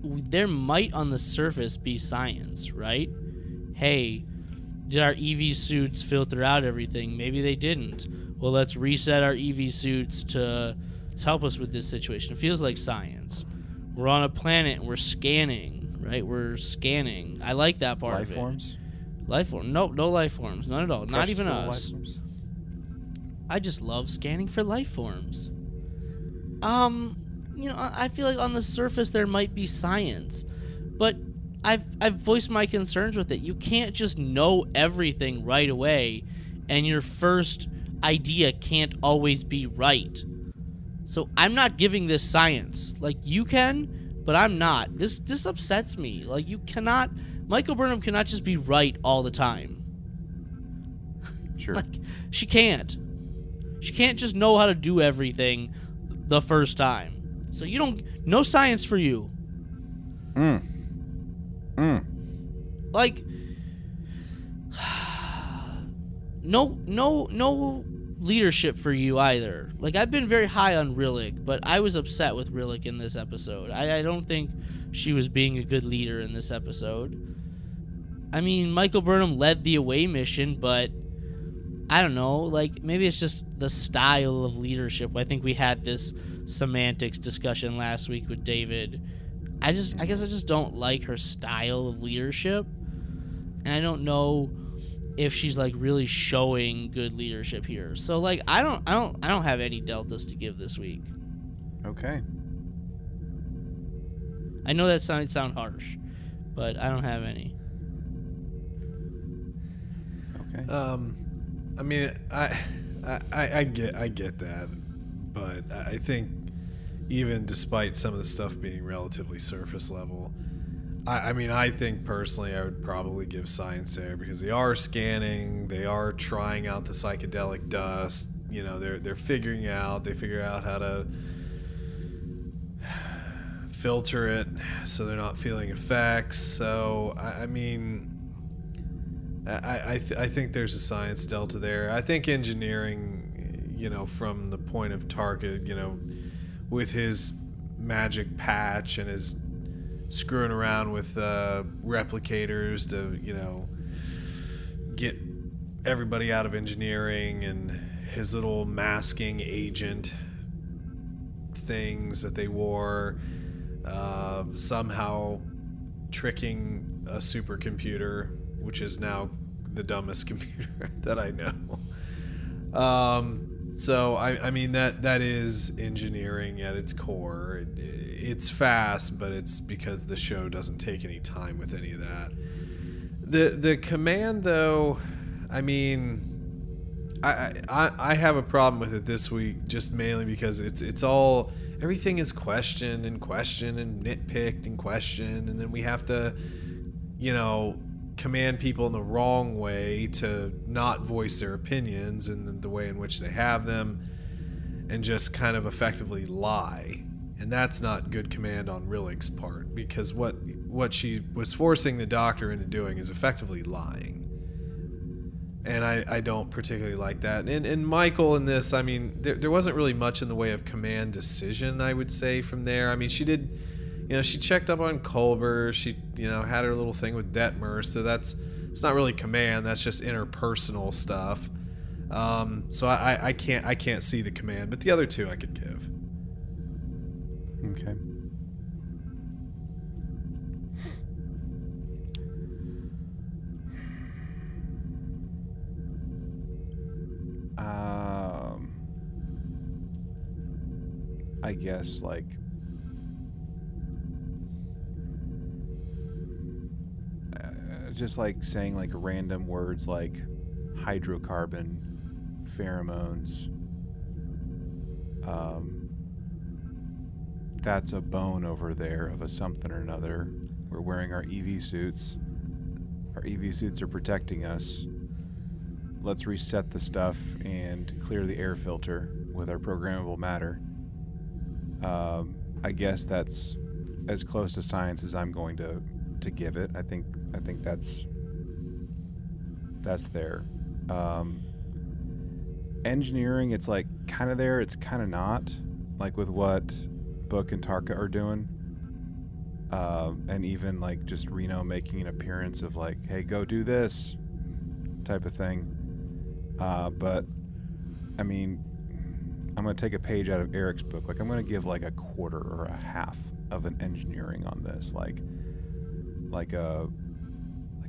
There might on the surface be science, right? Hey, did our EV suits filter out everything? Maybe they didn't. Well, let's reset our EV suits to, to help us with this situation. It feels like science. We're on a planet and we're scanning, right? We're scanning. I like that part Life of forms. it. Life form? No, no life forms. None at all. Not even us. forms. I just love scanning for life forms. Um, you know, I feel like on the surface there might be science, but I've I've voiced my concerns with it. You can't just know everything right away, and your first idea can't always be right. So I'm not giving this science. Like you can, but I'm not. This this upsets me. Like you cannot. Michael Burnham cannot just be right all the time. Sure. Like she can't. She can't just know how to do everything the first time. So you don't no science for you. Mm. Mm. Like *sighs* no no no leadership for you either. Like I've been very high on Rillak, but I was upset with Rillak in this episode. I, I don't think she was being a good leader in this episode. I mean, Michael Burnham led the away mission, but I don't know. Like maybe it's just the style of leadership. I think we had this semantics discussion last week with David. I just, I guess, I just don't like her style of leadership, and I don't know if she's like really showing good leadership here. So like, I don't, I don't, I don't have any deltas to give this week. Okay. I know that sounds sound harsh, but I don't have any. Okay. Um, I mean, I, I, I I get, I get that, but I think even despite some of the stuff being relatively surface level, I, I mean, I think personally, I would probably give science there because they are scanning, they are trying out the psychedelic dust. You know, they're they're figuring out, they figure out how to *sighs* filter it so they're not feeling effects. So I, I mean. I, I, th- I think there's a science delta there. I think engineering, you know, from the point of Tarka, you know, with his magic patch and his screwing around with uh, replicators to, you know, get everybody out of engineering and his little masking agent things that they wore, uh, somehow tricking a supercomputer, which is now the dumbest *laughs* computer that I know. Um, so I, I mean that that is engineering at its core. It, it's fast, but it's because the show doesn't take any time with any of that. The the command though, I mean, I, I I have a problem with it this week just mainly because it's it's all everything is questioned and questioned and nitpicked and questioned and then we have to you know command people in the wrong way to not voice their opinions and the way in which they have them and just kind of effectively lie and that's not good command on Rillak's part because what what she was forcing the doctor into doing is effectively lying and I, I don't particularly like that. And, and Michael in this, I mean, there, there wasn't really much in the way of command decision, I would say, from there. I mean, she did, you know, she checked up on Culber. She, you know, had her little thing with Detmer. So that's, it's not really command. That's just interpersonal stuff. Um, so I, I can't, I can't see the command, but the other two I could give. Okay. Um, I guess like just like saying like random words like hydrocarbon, pheromones. Um, that's a bone over there of a something or another. We're wearing our EV suits. Our EV suits are protecting us let's reset the stuff and clear the air filter with our programmable matter. Um, I guess that's as close to science as I'm going to to give it. I think I think that's that's there. Um, engineering, it's like kind of there. It's kind of not. Like with what Book and Tarka are doing. Um, and even like just Reno making an appearance of like, hey, go do this type of thing. Uh, but I mean, I'm to take a page out of Eric's book. Like I'm to give like a quarter or a half of an engineering on this, like like a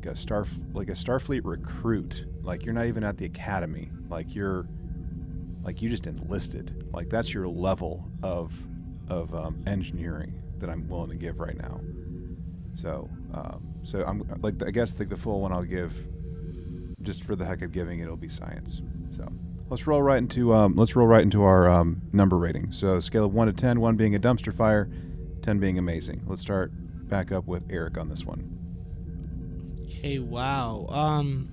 like a star like a Starfleet recruit. Like you're not even at the academy. Like you're like you just enlisted. Like that's your level of of um, engineering that I'm willing to give right now. So um, so I'm like I guess like the full one I'll give just for the heck of giving it, it'll be science. So let's roll right into um, let's roll right into our um, number rating. So scale of one to 10, one being a dumpster fire, ten being amazing. Let's start back up with Eric on this one. Okay, wow. Um,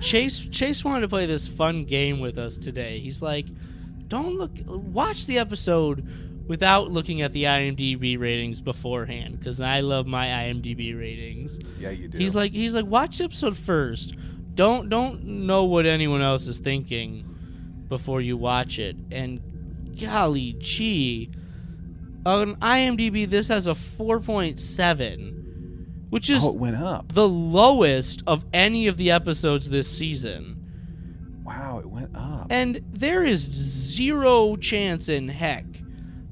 Chase Chase wanted to play this fun game with us today. He's like, "Don't look, watch the episode without looking at the IMDb ratings beforehand, because I love my IMDb ratings." Yeah, you do. He's like, he's like, watch the episode first. Don't don't know what anyone else is thinking before you watch it. And golly gee, on IMDb this has a 4.7, which is oh, it went up. the lowest of any of the episodes this season. Wow, it went up. And there is zero chance in heck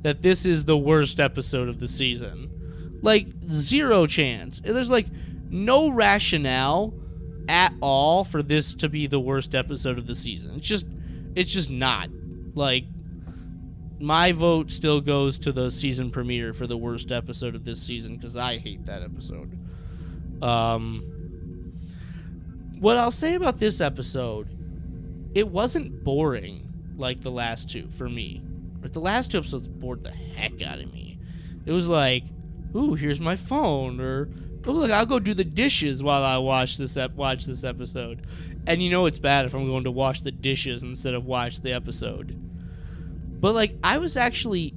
that this is the worst episode of the season. Like zero chance. There's like no rationale at all for this to be the worst episode of the season. It's just it's just not. Like my vote still goes to the season premiere for the worst episode of this season cuz I hate that episode. Um what I'll say about this episode, it wasn't boring like the last two for me. But the last two episodes bored the heck out of me. It was like, ooh, here's my phone, or oh look, I'll go do the dishes while I watch this ep- watch this episode. And you know it's bad if I'm going to wash the dishes instead of watch the episode. But like I was actually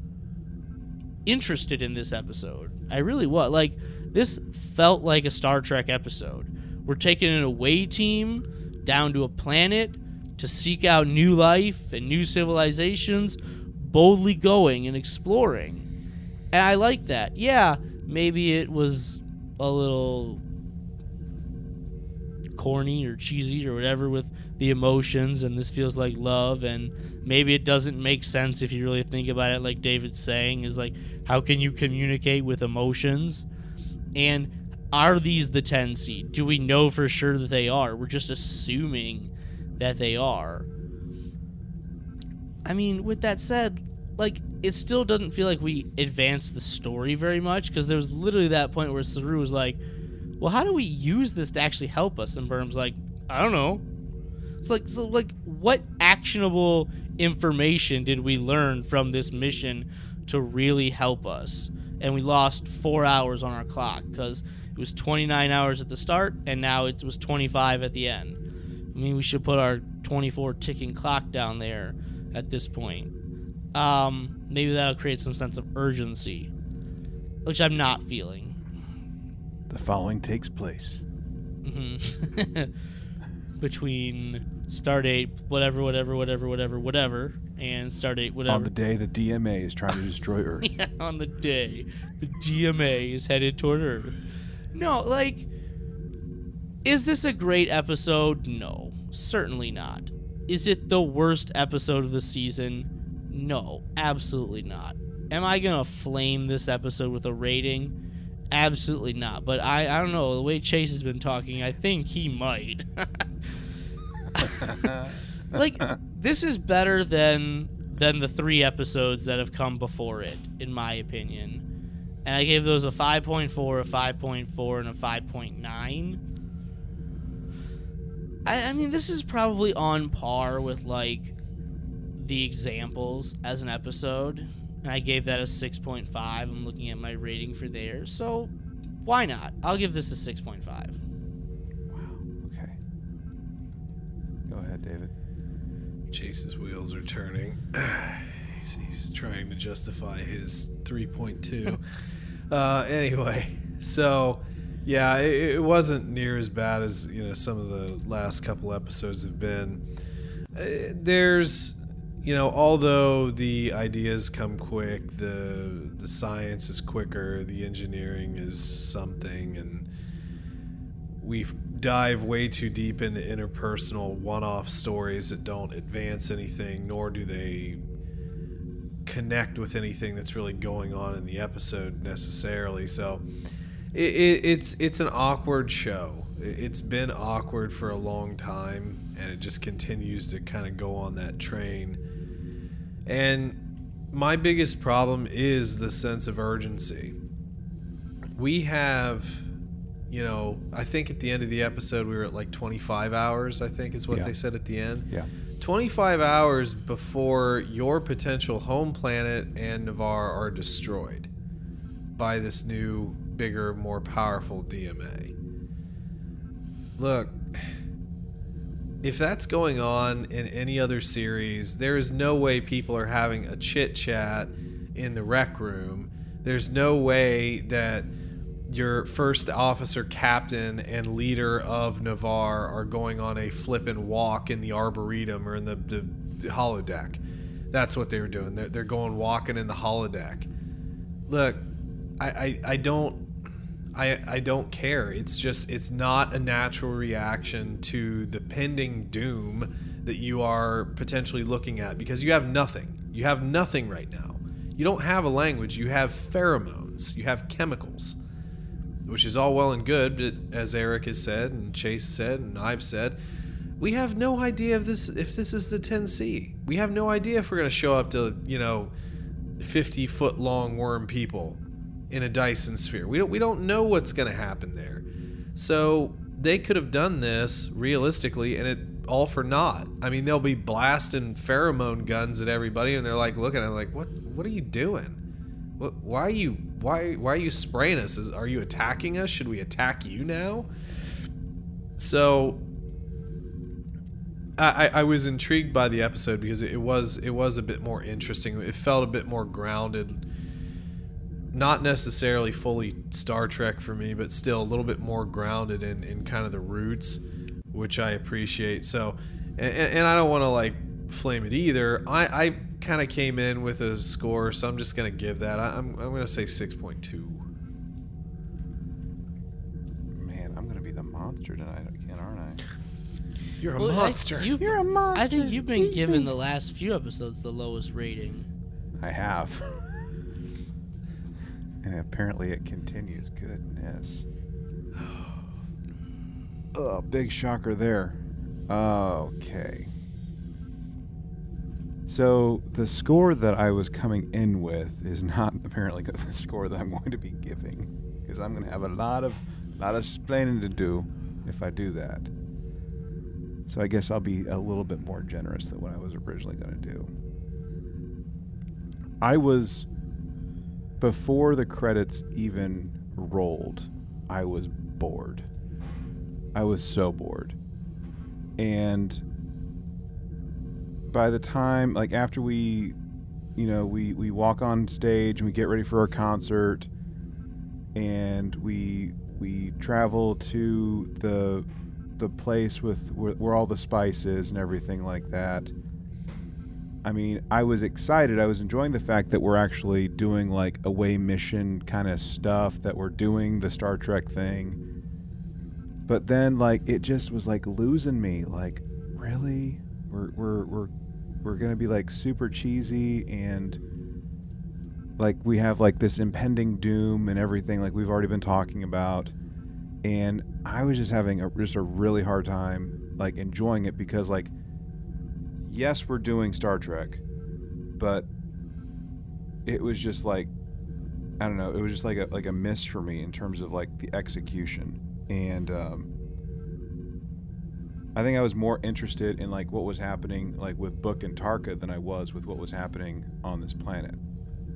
interested in this episode. I really was. Like this felt like a Star Trek episode. We're taking an away team down to a planet to seek out new life and new civilizations, boldly going and exploring. And I like that. Yeah, maybe it was a little corny or cheesy or whatever with the emotions and this feels like love and maybe it doesn't make sense if you really think about it like David's saying is like how can you communicate with emotions and are these the 10C do we know for sure that they are we're just assuming that they are I mean, with that said, like it still doesn't feel like we advanced the story very much because there was literally that point where Saru was like, "Well, how do we use this to actually help us?" And Burnham's like, "I don't know." It's like, so like, what actionable information did we learn from this mission to really help us? And we lost four hours on our clock because it was 29 hours at the start, and now it was 25 at the end. I mean, we should put our 24 ticking clock down there at this point. Um, maybe that'll create some sense of urgency, which I'm not feeling. The following takes place. hmm *laughs* Between Stardate, whatever, whatever, whatever, whatever, whatever, and Stardate, whatever. On the day the DMA is trying to destroy *laughs* Earth. Yeah, on the day the DMA is headed toward Earth. No, like, is this a great episode? No, certainly not. Is it the worst episode of the season? No, absolutely not. Am I gonna flame this episode with a rating? Absolutely not. But I, I don't know. The way Chase has been talking, I think he might. *laughs* *laughs* like this is better than than the three episodes that have come before it, in my opinion. And I gave those a 5.4, a 5.4, and a 5.9. I, I mean, this is probably on par with like the examples as an episode. And I gave that a 6.5. I'm looking at my rating for there. So why not? I'll give this a 6.5. Wow. Okay. Go ahead, David. Chase's wheels are turning. *sighs* he's, he's trying to justify his 3.2. *laughs* uh, anyway, so yeah, it, it wasn't near as bad as you know some of the last couple episodes have been. Uh, there's, you know, although the ideas come quick, the the science is quicker, the engineering is something, and we dive way too deep into interpersonal one-off stories that don't advance anything nor do they connect with anything that's really going on in the episode necessarily. So it, it, it's it's an awkward show. It- it's been awkward for a long time and it just continues to kind of go on that train. And my biggest problem is the sense of urgency. We have you know, I think at the end of the episode we were at like 25 hours, I think is what Yeah. they said at the end. Yeah. 25 hours before your potential home planet and Ni'Var are destroyed by this new, bigger, more powerful DMA. Look, if that's going on in any other series, there is no way people are having a chit chat in the rec room. There's no way that your first officer, captain, and leader of Ni'Var are going on a flippin' walk in the arboretum or in the, the, the holodeck. That's what they were doing. They're, they're going walking in the holodeck. Look, I, I, I don't I, I don't care. It's just it's not a natural reaction to the pending doom that you are potentially looking at because you have nothing. You have nothing right now. You don't have a language. You have pheromones. You have chemicals, which is all well and good. But as Eric has said and Chase said and I've said, we have no idea if this if this is the 10C. We have no idea if we're going to show up to you know 50 foot long worm people in a Dyson sphere. We don't we don't know what's going to happen there. So they could have done this realistically and it all for naught. I mean, they'll be blasting pheromone guns at everybody and they're like looking at it like, "What what are you doing? What why are you why why are you spraying us? Is, are you attacking us? Should we attack you now?" So I, I was intrigued by the episode because it was it was a bit more interesting. It felt a bit more grounded. Not necessarily fully Star Trek for me, but still a little bit more grounded in, in kind of the roots, which I appreciate. So, and, and I don't want to like flame it either. I, I kind of came in with a score, so I'm just gonna give that. I, I'm I'm gonna say six point two. Man, I'm gonna be the monster tonight again, aren't I? You're a Well, monster. you've- You're a monster. I think you've been given the last few episodes the lowest rating. I have. *laughs* and apparently it continues. Goodness. *sighs* Oh, big shocker there. Okay. So the score that I was coming in with is not *laughs* apparently *laughs* the score that I'm going to be giving, because I'm going to have a lot of lot of explaining to do if I do that. So I guess I'll be a little bit more generous than what I was originally going to do. I was before the credits even rolled, I was bored. I was so bored. And by the time like after we you know, we we walk on stage and we get ready for our concert and we we travel to the the place with where, where all the spice is and everything like that. I mean, I was excited. I was enjoying the fact that we're actually doing like away mission kind of stuff, that we're doing the Star Trek thing. But then like it just was like losing me. Like, really? We're we're we're we're gonna be like super cheesy and like we have like this impending doom and everything like we've already been talking about. And i was just having a, just a really hard time like enjoying it because like yes we're doing star trek but it was just like i don't know it was just like a like a miss for me in terms of like the execution. And um I think I was more interested in like what was happening like with Book and Tarka than I was with what was happening on this planet.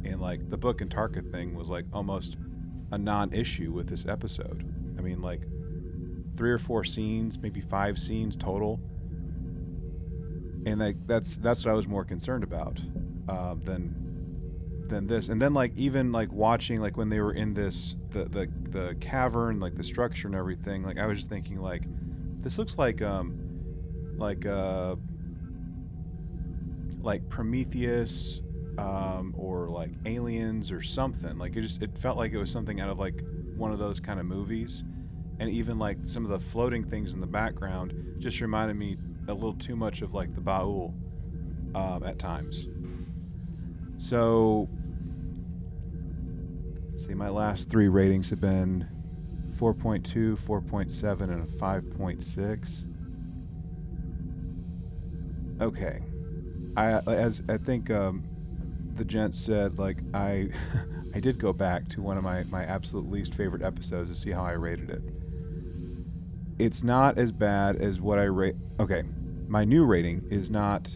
And like the Book and Tarka thing was like almost a non-issue with this episode. I mean like three or four scenes, maybe five scenes total. And like that's that's what I was more concerned about uh, than than this. And then like even like watching like when they were in this the the the cavern, like the structure and everything, like I was just thinking like this looks like um like uh like Prometheus um or like Aliens or something. Like it just it felt like it was something out of like one of those kind of movies. And even like some of the floating things in the background just reminded me a little too much of like the Ba'ul um, at times. So see, my last three ratings have been 4.2, 4.7, and a 5.6. Okay. I as I think um, the gent said, like I *laughs* I did go back to one of my my absolute least favorite episodes to see how I rated it. It's not as bad as what I rate. Okay, my new rating is not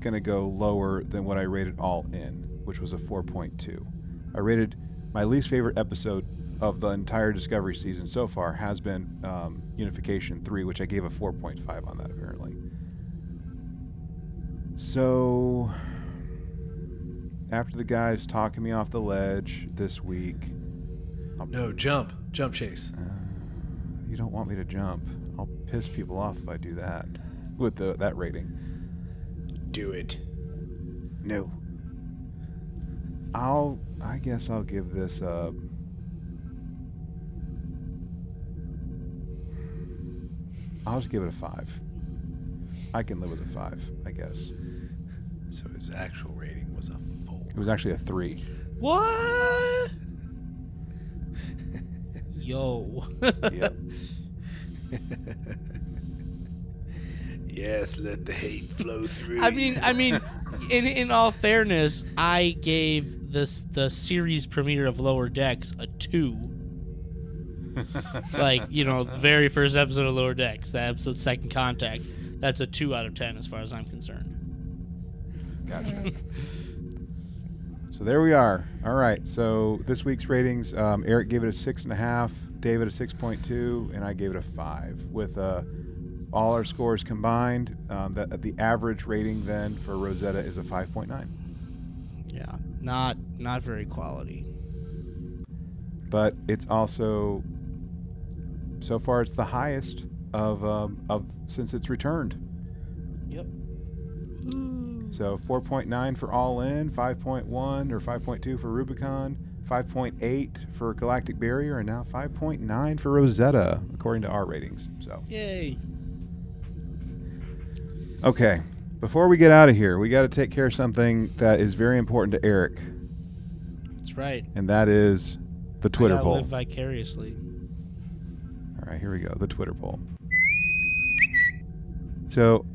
gonna go lower than what I rated all in, which was a 4.2. I rated my least favorite episode of the entire Discovery season so far has been um, Unification 3, which I gave a 4.5 on that apparently. So, after the guys talking me off the ledge this week, I'll No, jump. Jump chase. uh, you don't want me to jump. I'll piss people off if I do that with the, that rating. Do it. No. I'll. I guess I'll give this a. I'll just give it a five. I can live with a five, I guess. So his actual rating was a four. It was actually a three. What? Yo. Yep. *laughs* yes, let the hate flow through. I mean, I mean, in in all fairness, I gave this the series premiere of Lower Decks a two. *laughs* like you know, the very first episode of Lower Decks, that episode Second Contact, that's a two out of ten as far as I'm concerned. Gotcha. so there we are. All right. So this week's ratings: um, Eric gave it a six and a half, David a six point two, and I gave it a five. With uh, all our scores combined, um, that the average rating then for Rosetta is a five point nine. Yeah, not not very quality. But it's also so far it's the highest of um, of since it's returned. Yep. So 4.9 for All In, 5.1 or 5.2 for Rubicon, 5.8 for Galactic Barrier, and now 5.9 for Rosetta, according to our ratings. So, Yay. okay, before we get out of here, we got to take care of something that is very important to Eric, That's right. and that is the Twitter I poll. live vicariously. All right, here we go. The Twitter poll. So,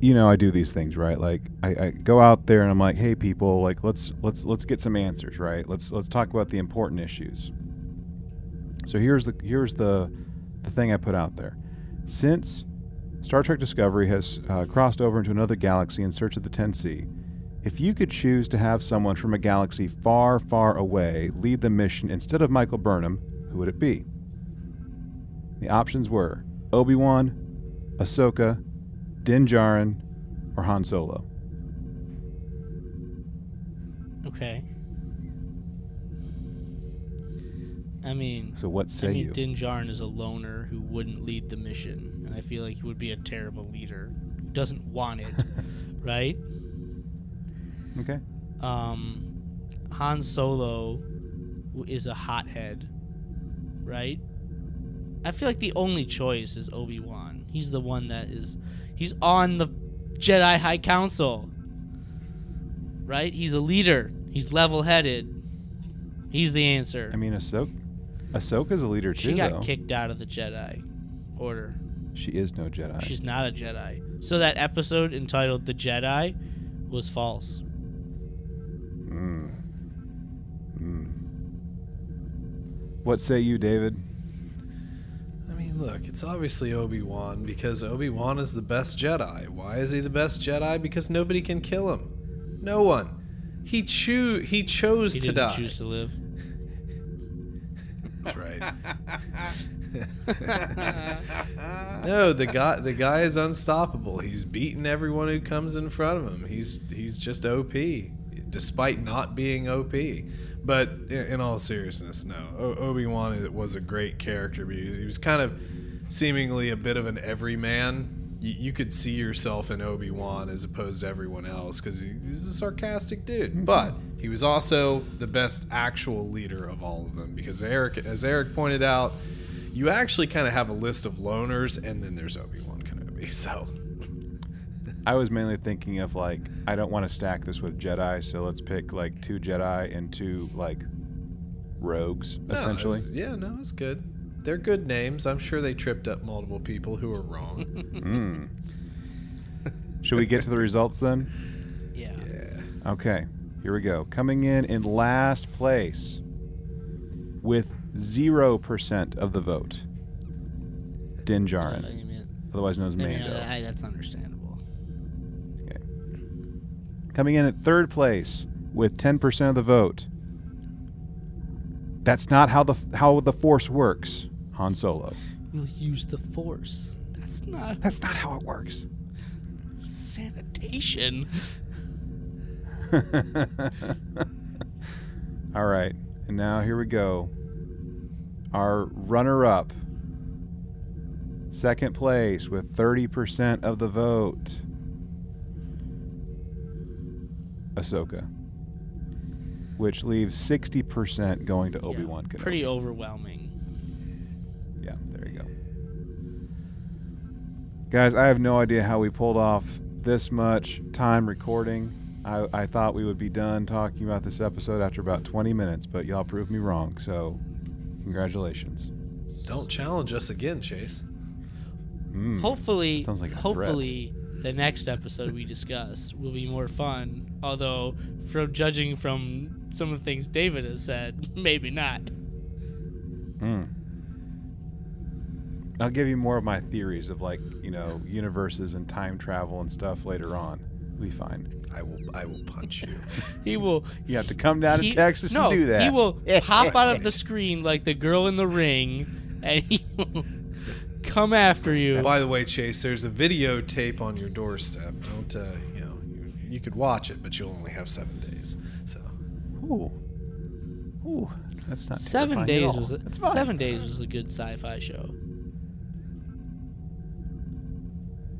you know, I do these things, right? Like I, I go out there and I'm like, hey people, like let's let's let's get some answers, right? Let's let's talk about the important issues. So here's the here's the the thing I put out there. Since Star Trek Discovery has uh, crossed over into another galaxy in search of the 10C, if you could choose to have someone from a galaxy far, far away lead the mission instead of Michael Burnham, who would it be? The options were Obi Wan, Ahsoka, Din Djarin, or Han Solo. Okay. I mean, So what say I mean, you? Din Djarin is a loner who wouldn't lead the mission, and I feel like he would be a terrible leader. Who doesn't want it, *laughs* right? okay. Um, Han Solo is a hothead, right? I feel like the only choice is Obi Wan. He's the one that is, he's on the Jedi High Council, right? He's a leader. He's level-headed. He's the answer. I mean, Ahsoka, Ahsoka's a leader too, she got though. kicked out of the Jedi Order. She is no Jedi. She's not a Jedi. So that episode entitled "The Jedi" was false. Mm. Mm. What say you, David? I mean, look, it's obviously Obi Wan because Obi Wan is the best Jedi. Why is he the best Jedi? Because nobody can kill him. No one. He choo- He chose He to didn't die. choose to live. That's right. *laughs* *laughs* no, the guy the guy is unstoppable. He's beaten everyone who comes in front of him. He's he's just OP, despite not being OP. But in, all seriousness, no. O- Obi Wan was a great character because he was kind of seemingly a bit of an everyman. You, you could see yourself in Obi Wan as opposed to everyone else because he, he's a sarcastic dude. Mm-hmm. But he was also the best actual leader of all of them because Eric, as Eric pointed out, you actually kind of have a list of loners, and then there's Obi Wan Kenobi. *laughs* So I was mainly thinking of like I don't want to stack this with Jedi, so let's pick like two Jedi and two like rogues, No, essentially. was- yeah, no, it's good. They're good names. I'm sure they tripped up multiple people who were wrong. *laughs* Mm. Should we get to the results then? *laughs* Yeah. yeah. Okay, here we go. Coming in in last place with 0% of the vote, Din I Djarin, mean, otherwise known as I mean, Mando. I- that's understandable. Coming in at third place with 10% of the vote. That's not how the how the force works, Han Solo. We'll use the Force. That's not That's not how it works. sanitation. *laughs* All right. And now here we go. Our runner up. Second place with 30% of the vote. Ahsoka. Which leaves 60% going to Obi Wan Kenobi. Pretty overwhelming. Yeah, there you go. Guys, I have no idea how we pulled off this much time recording. I, I thought we would be done talking about this episode after about 20 minutes, but y'all proved me wrong, so congratulations. Don't challenge us again, Chase. Mm. Hopefully, like a threat. hopefully, the next episode we discuss will be more fun. Although, from judging from some of the things David has said, *laughs* maybe not. Mm. I'll give you more of my theories of like, you know, universes and time travel and stuff later on. We'll be fine. I will I will punch you. *laughs* He will. You have to come down he- to Texas no, and do that. He will *laughs* pop out of the screen like the girl in the ring, and he will come after you. By the way, Chase, there's a videotape on your doorstep. Don't uh, you know? You, you could watch it, but you'll only have seven days. So Ooh. Ooh. That's not Seven terrifying at days all. was a, That's fine. seven days was a good sci-fi show.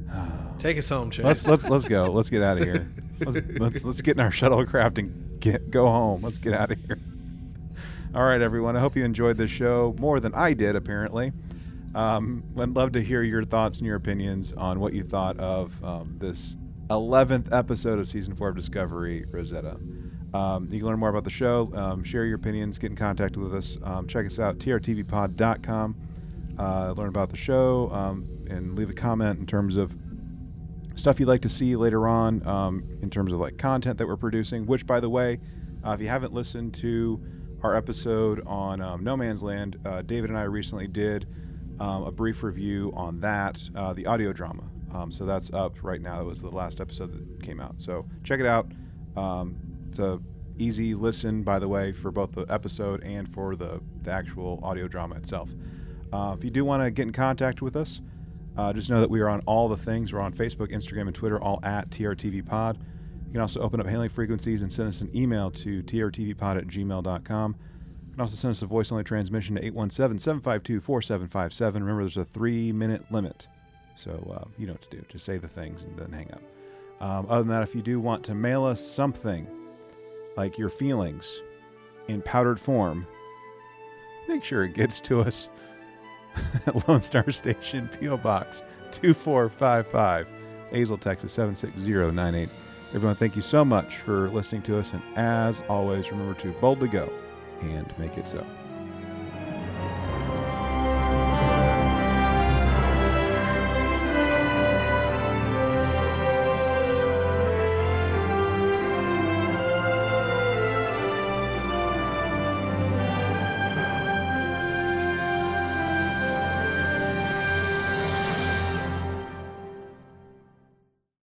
*sighs* take us home, Chase. let's let's let's go. *laughs* Let's get out of here. Let's let's let's get in our shuttlecraft and get go home. Let's get out of here. All right, everyone. I hope you enjoyed this show more than I did. Apparently, um, I'd love to hear your thoughts and your opinions on what you thought of um, this 11th episode of season four of Discovery Rosetta. Um, you can learn more about the show, um, share your opinions, get in contact with us. Um, check us out, trtvpod.com. Uh, learn about the show um, and leave a comment in terms of stuff you'd like to see later on um, in terms of like content that we're producing. Which, by the way, uh, if you haven't listened to our episode on No Man's Land, uh, David and I recently did um, a brief review on that, uh, the audio drama. Um, so that's up right now. That was the last episode that came out. So check it out. Um, it's a easy listen, by the way, for both the episode and for the, the actual audio drama itself. Uh, if you do want to get in contact with us, uh, just know that we are on all the things. We're on Facebook, Instagram, and Twitter, all at TRTV Pod. You can also open up hailing frequencies and send us an email to trtvpod at gmail.com. Can also send us a voice only transmission to 817 752 4757. Remember, there's a three minute limit. So uh, you know what to do. Just say the things and then hang up. Um, other than that, if you do want to mail us something like your feelings in powdered form, make sure it gets to us *laughs* at Lone Star Station, P.O. Box 2455, Azle, Texas 76098. Everyone, thank you so much for listening to us. And as always, remember to boldly go and make it so.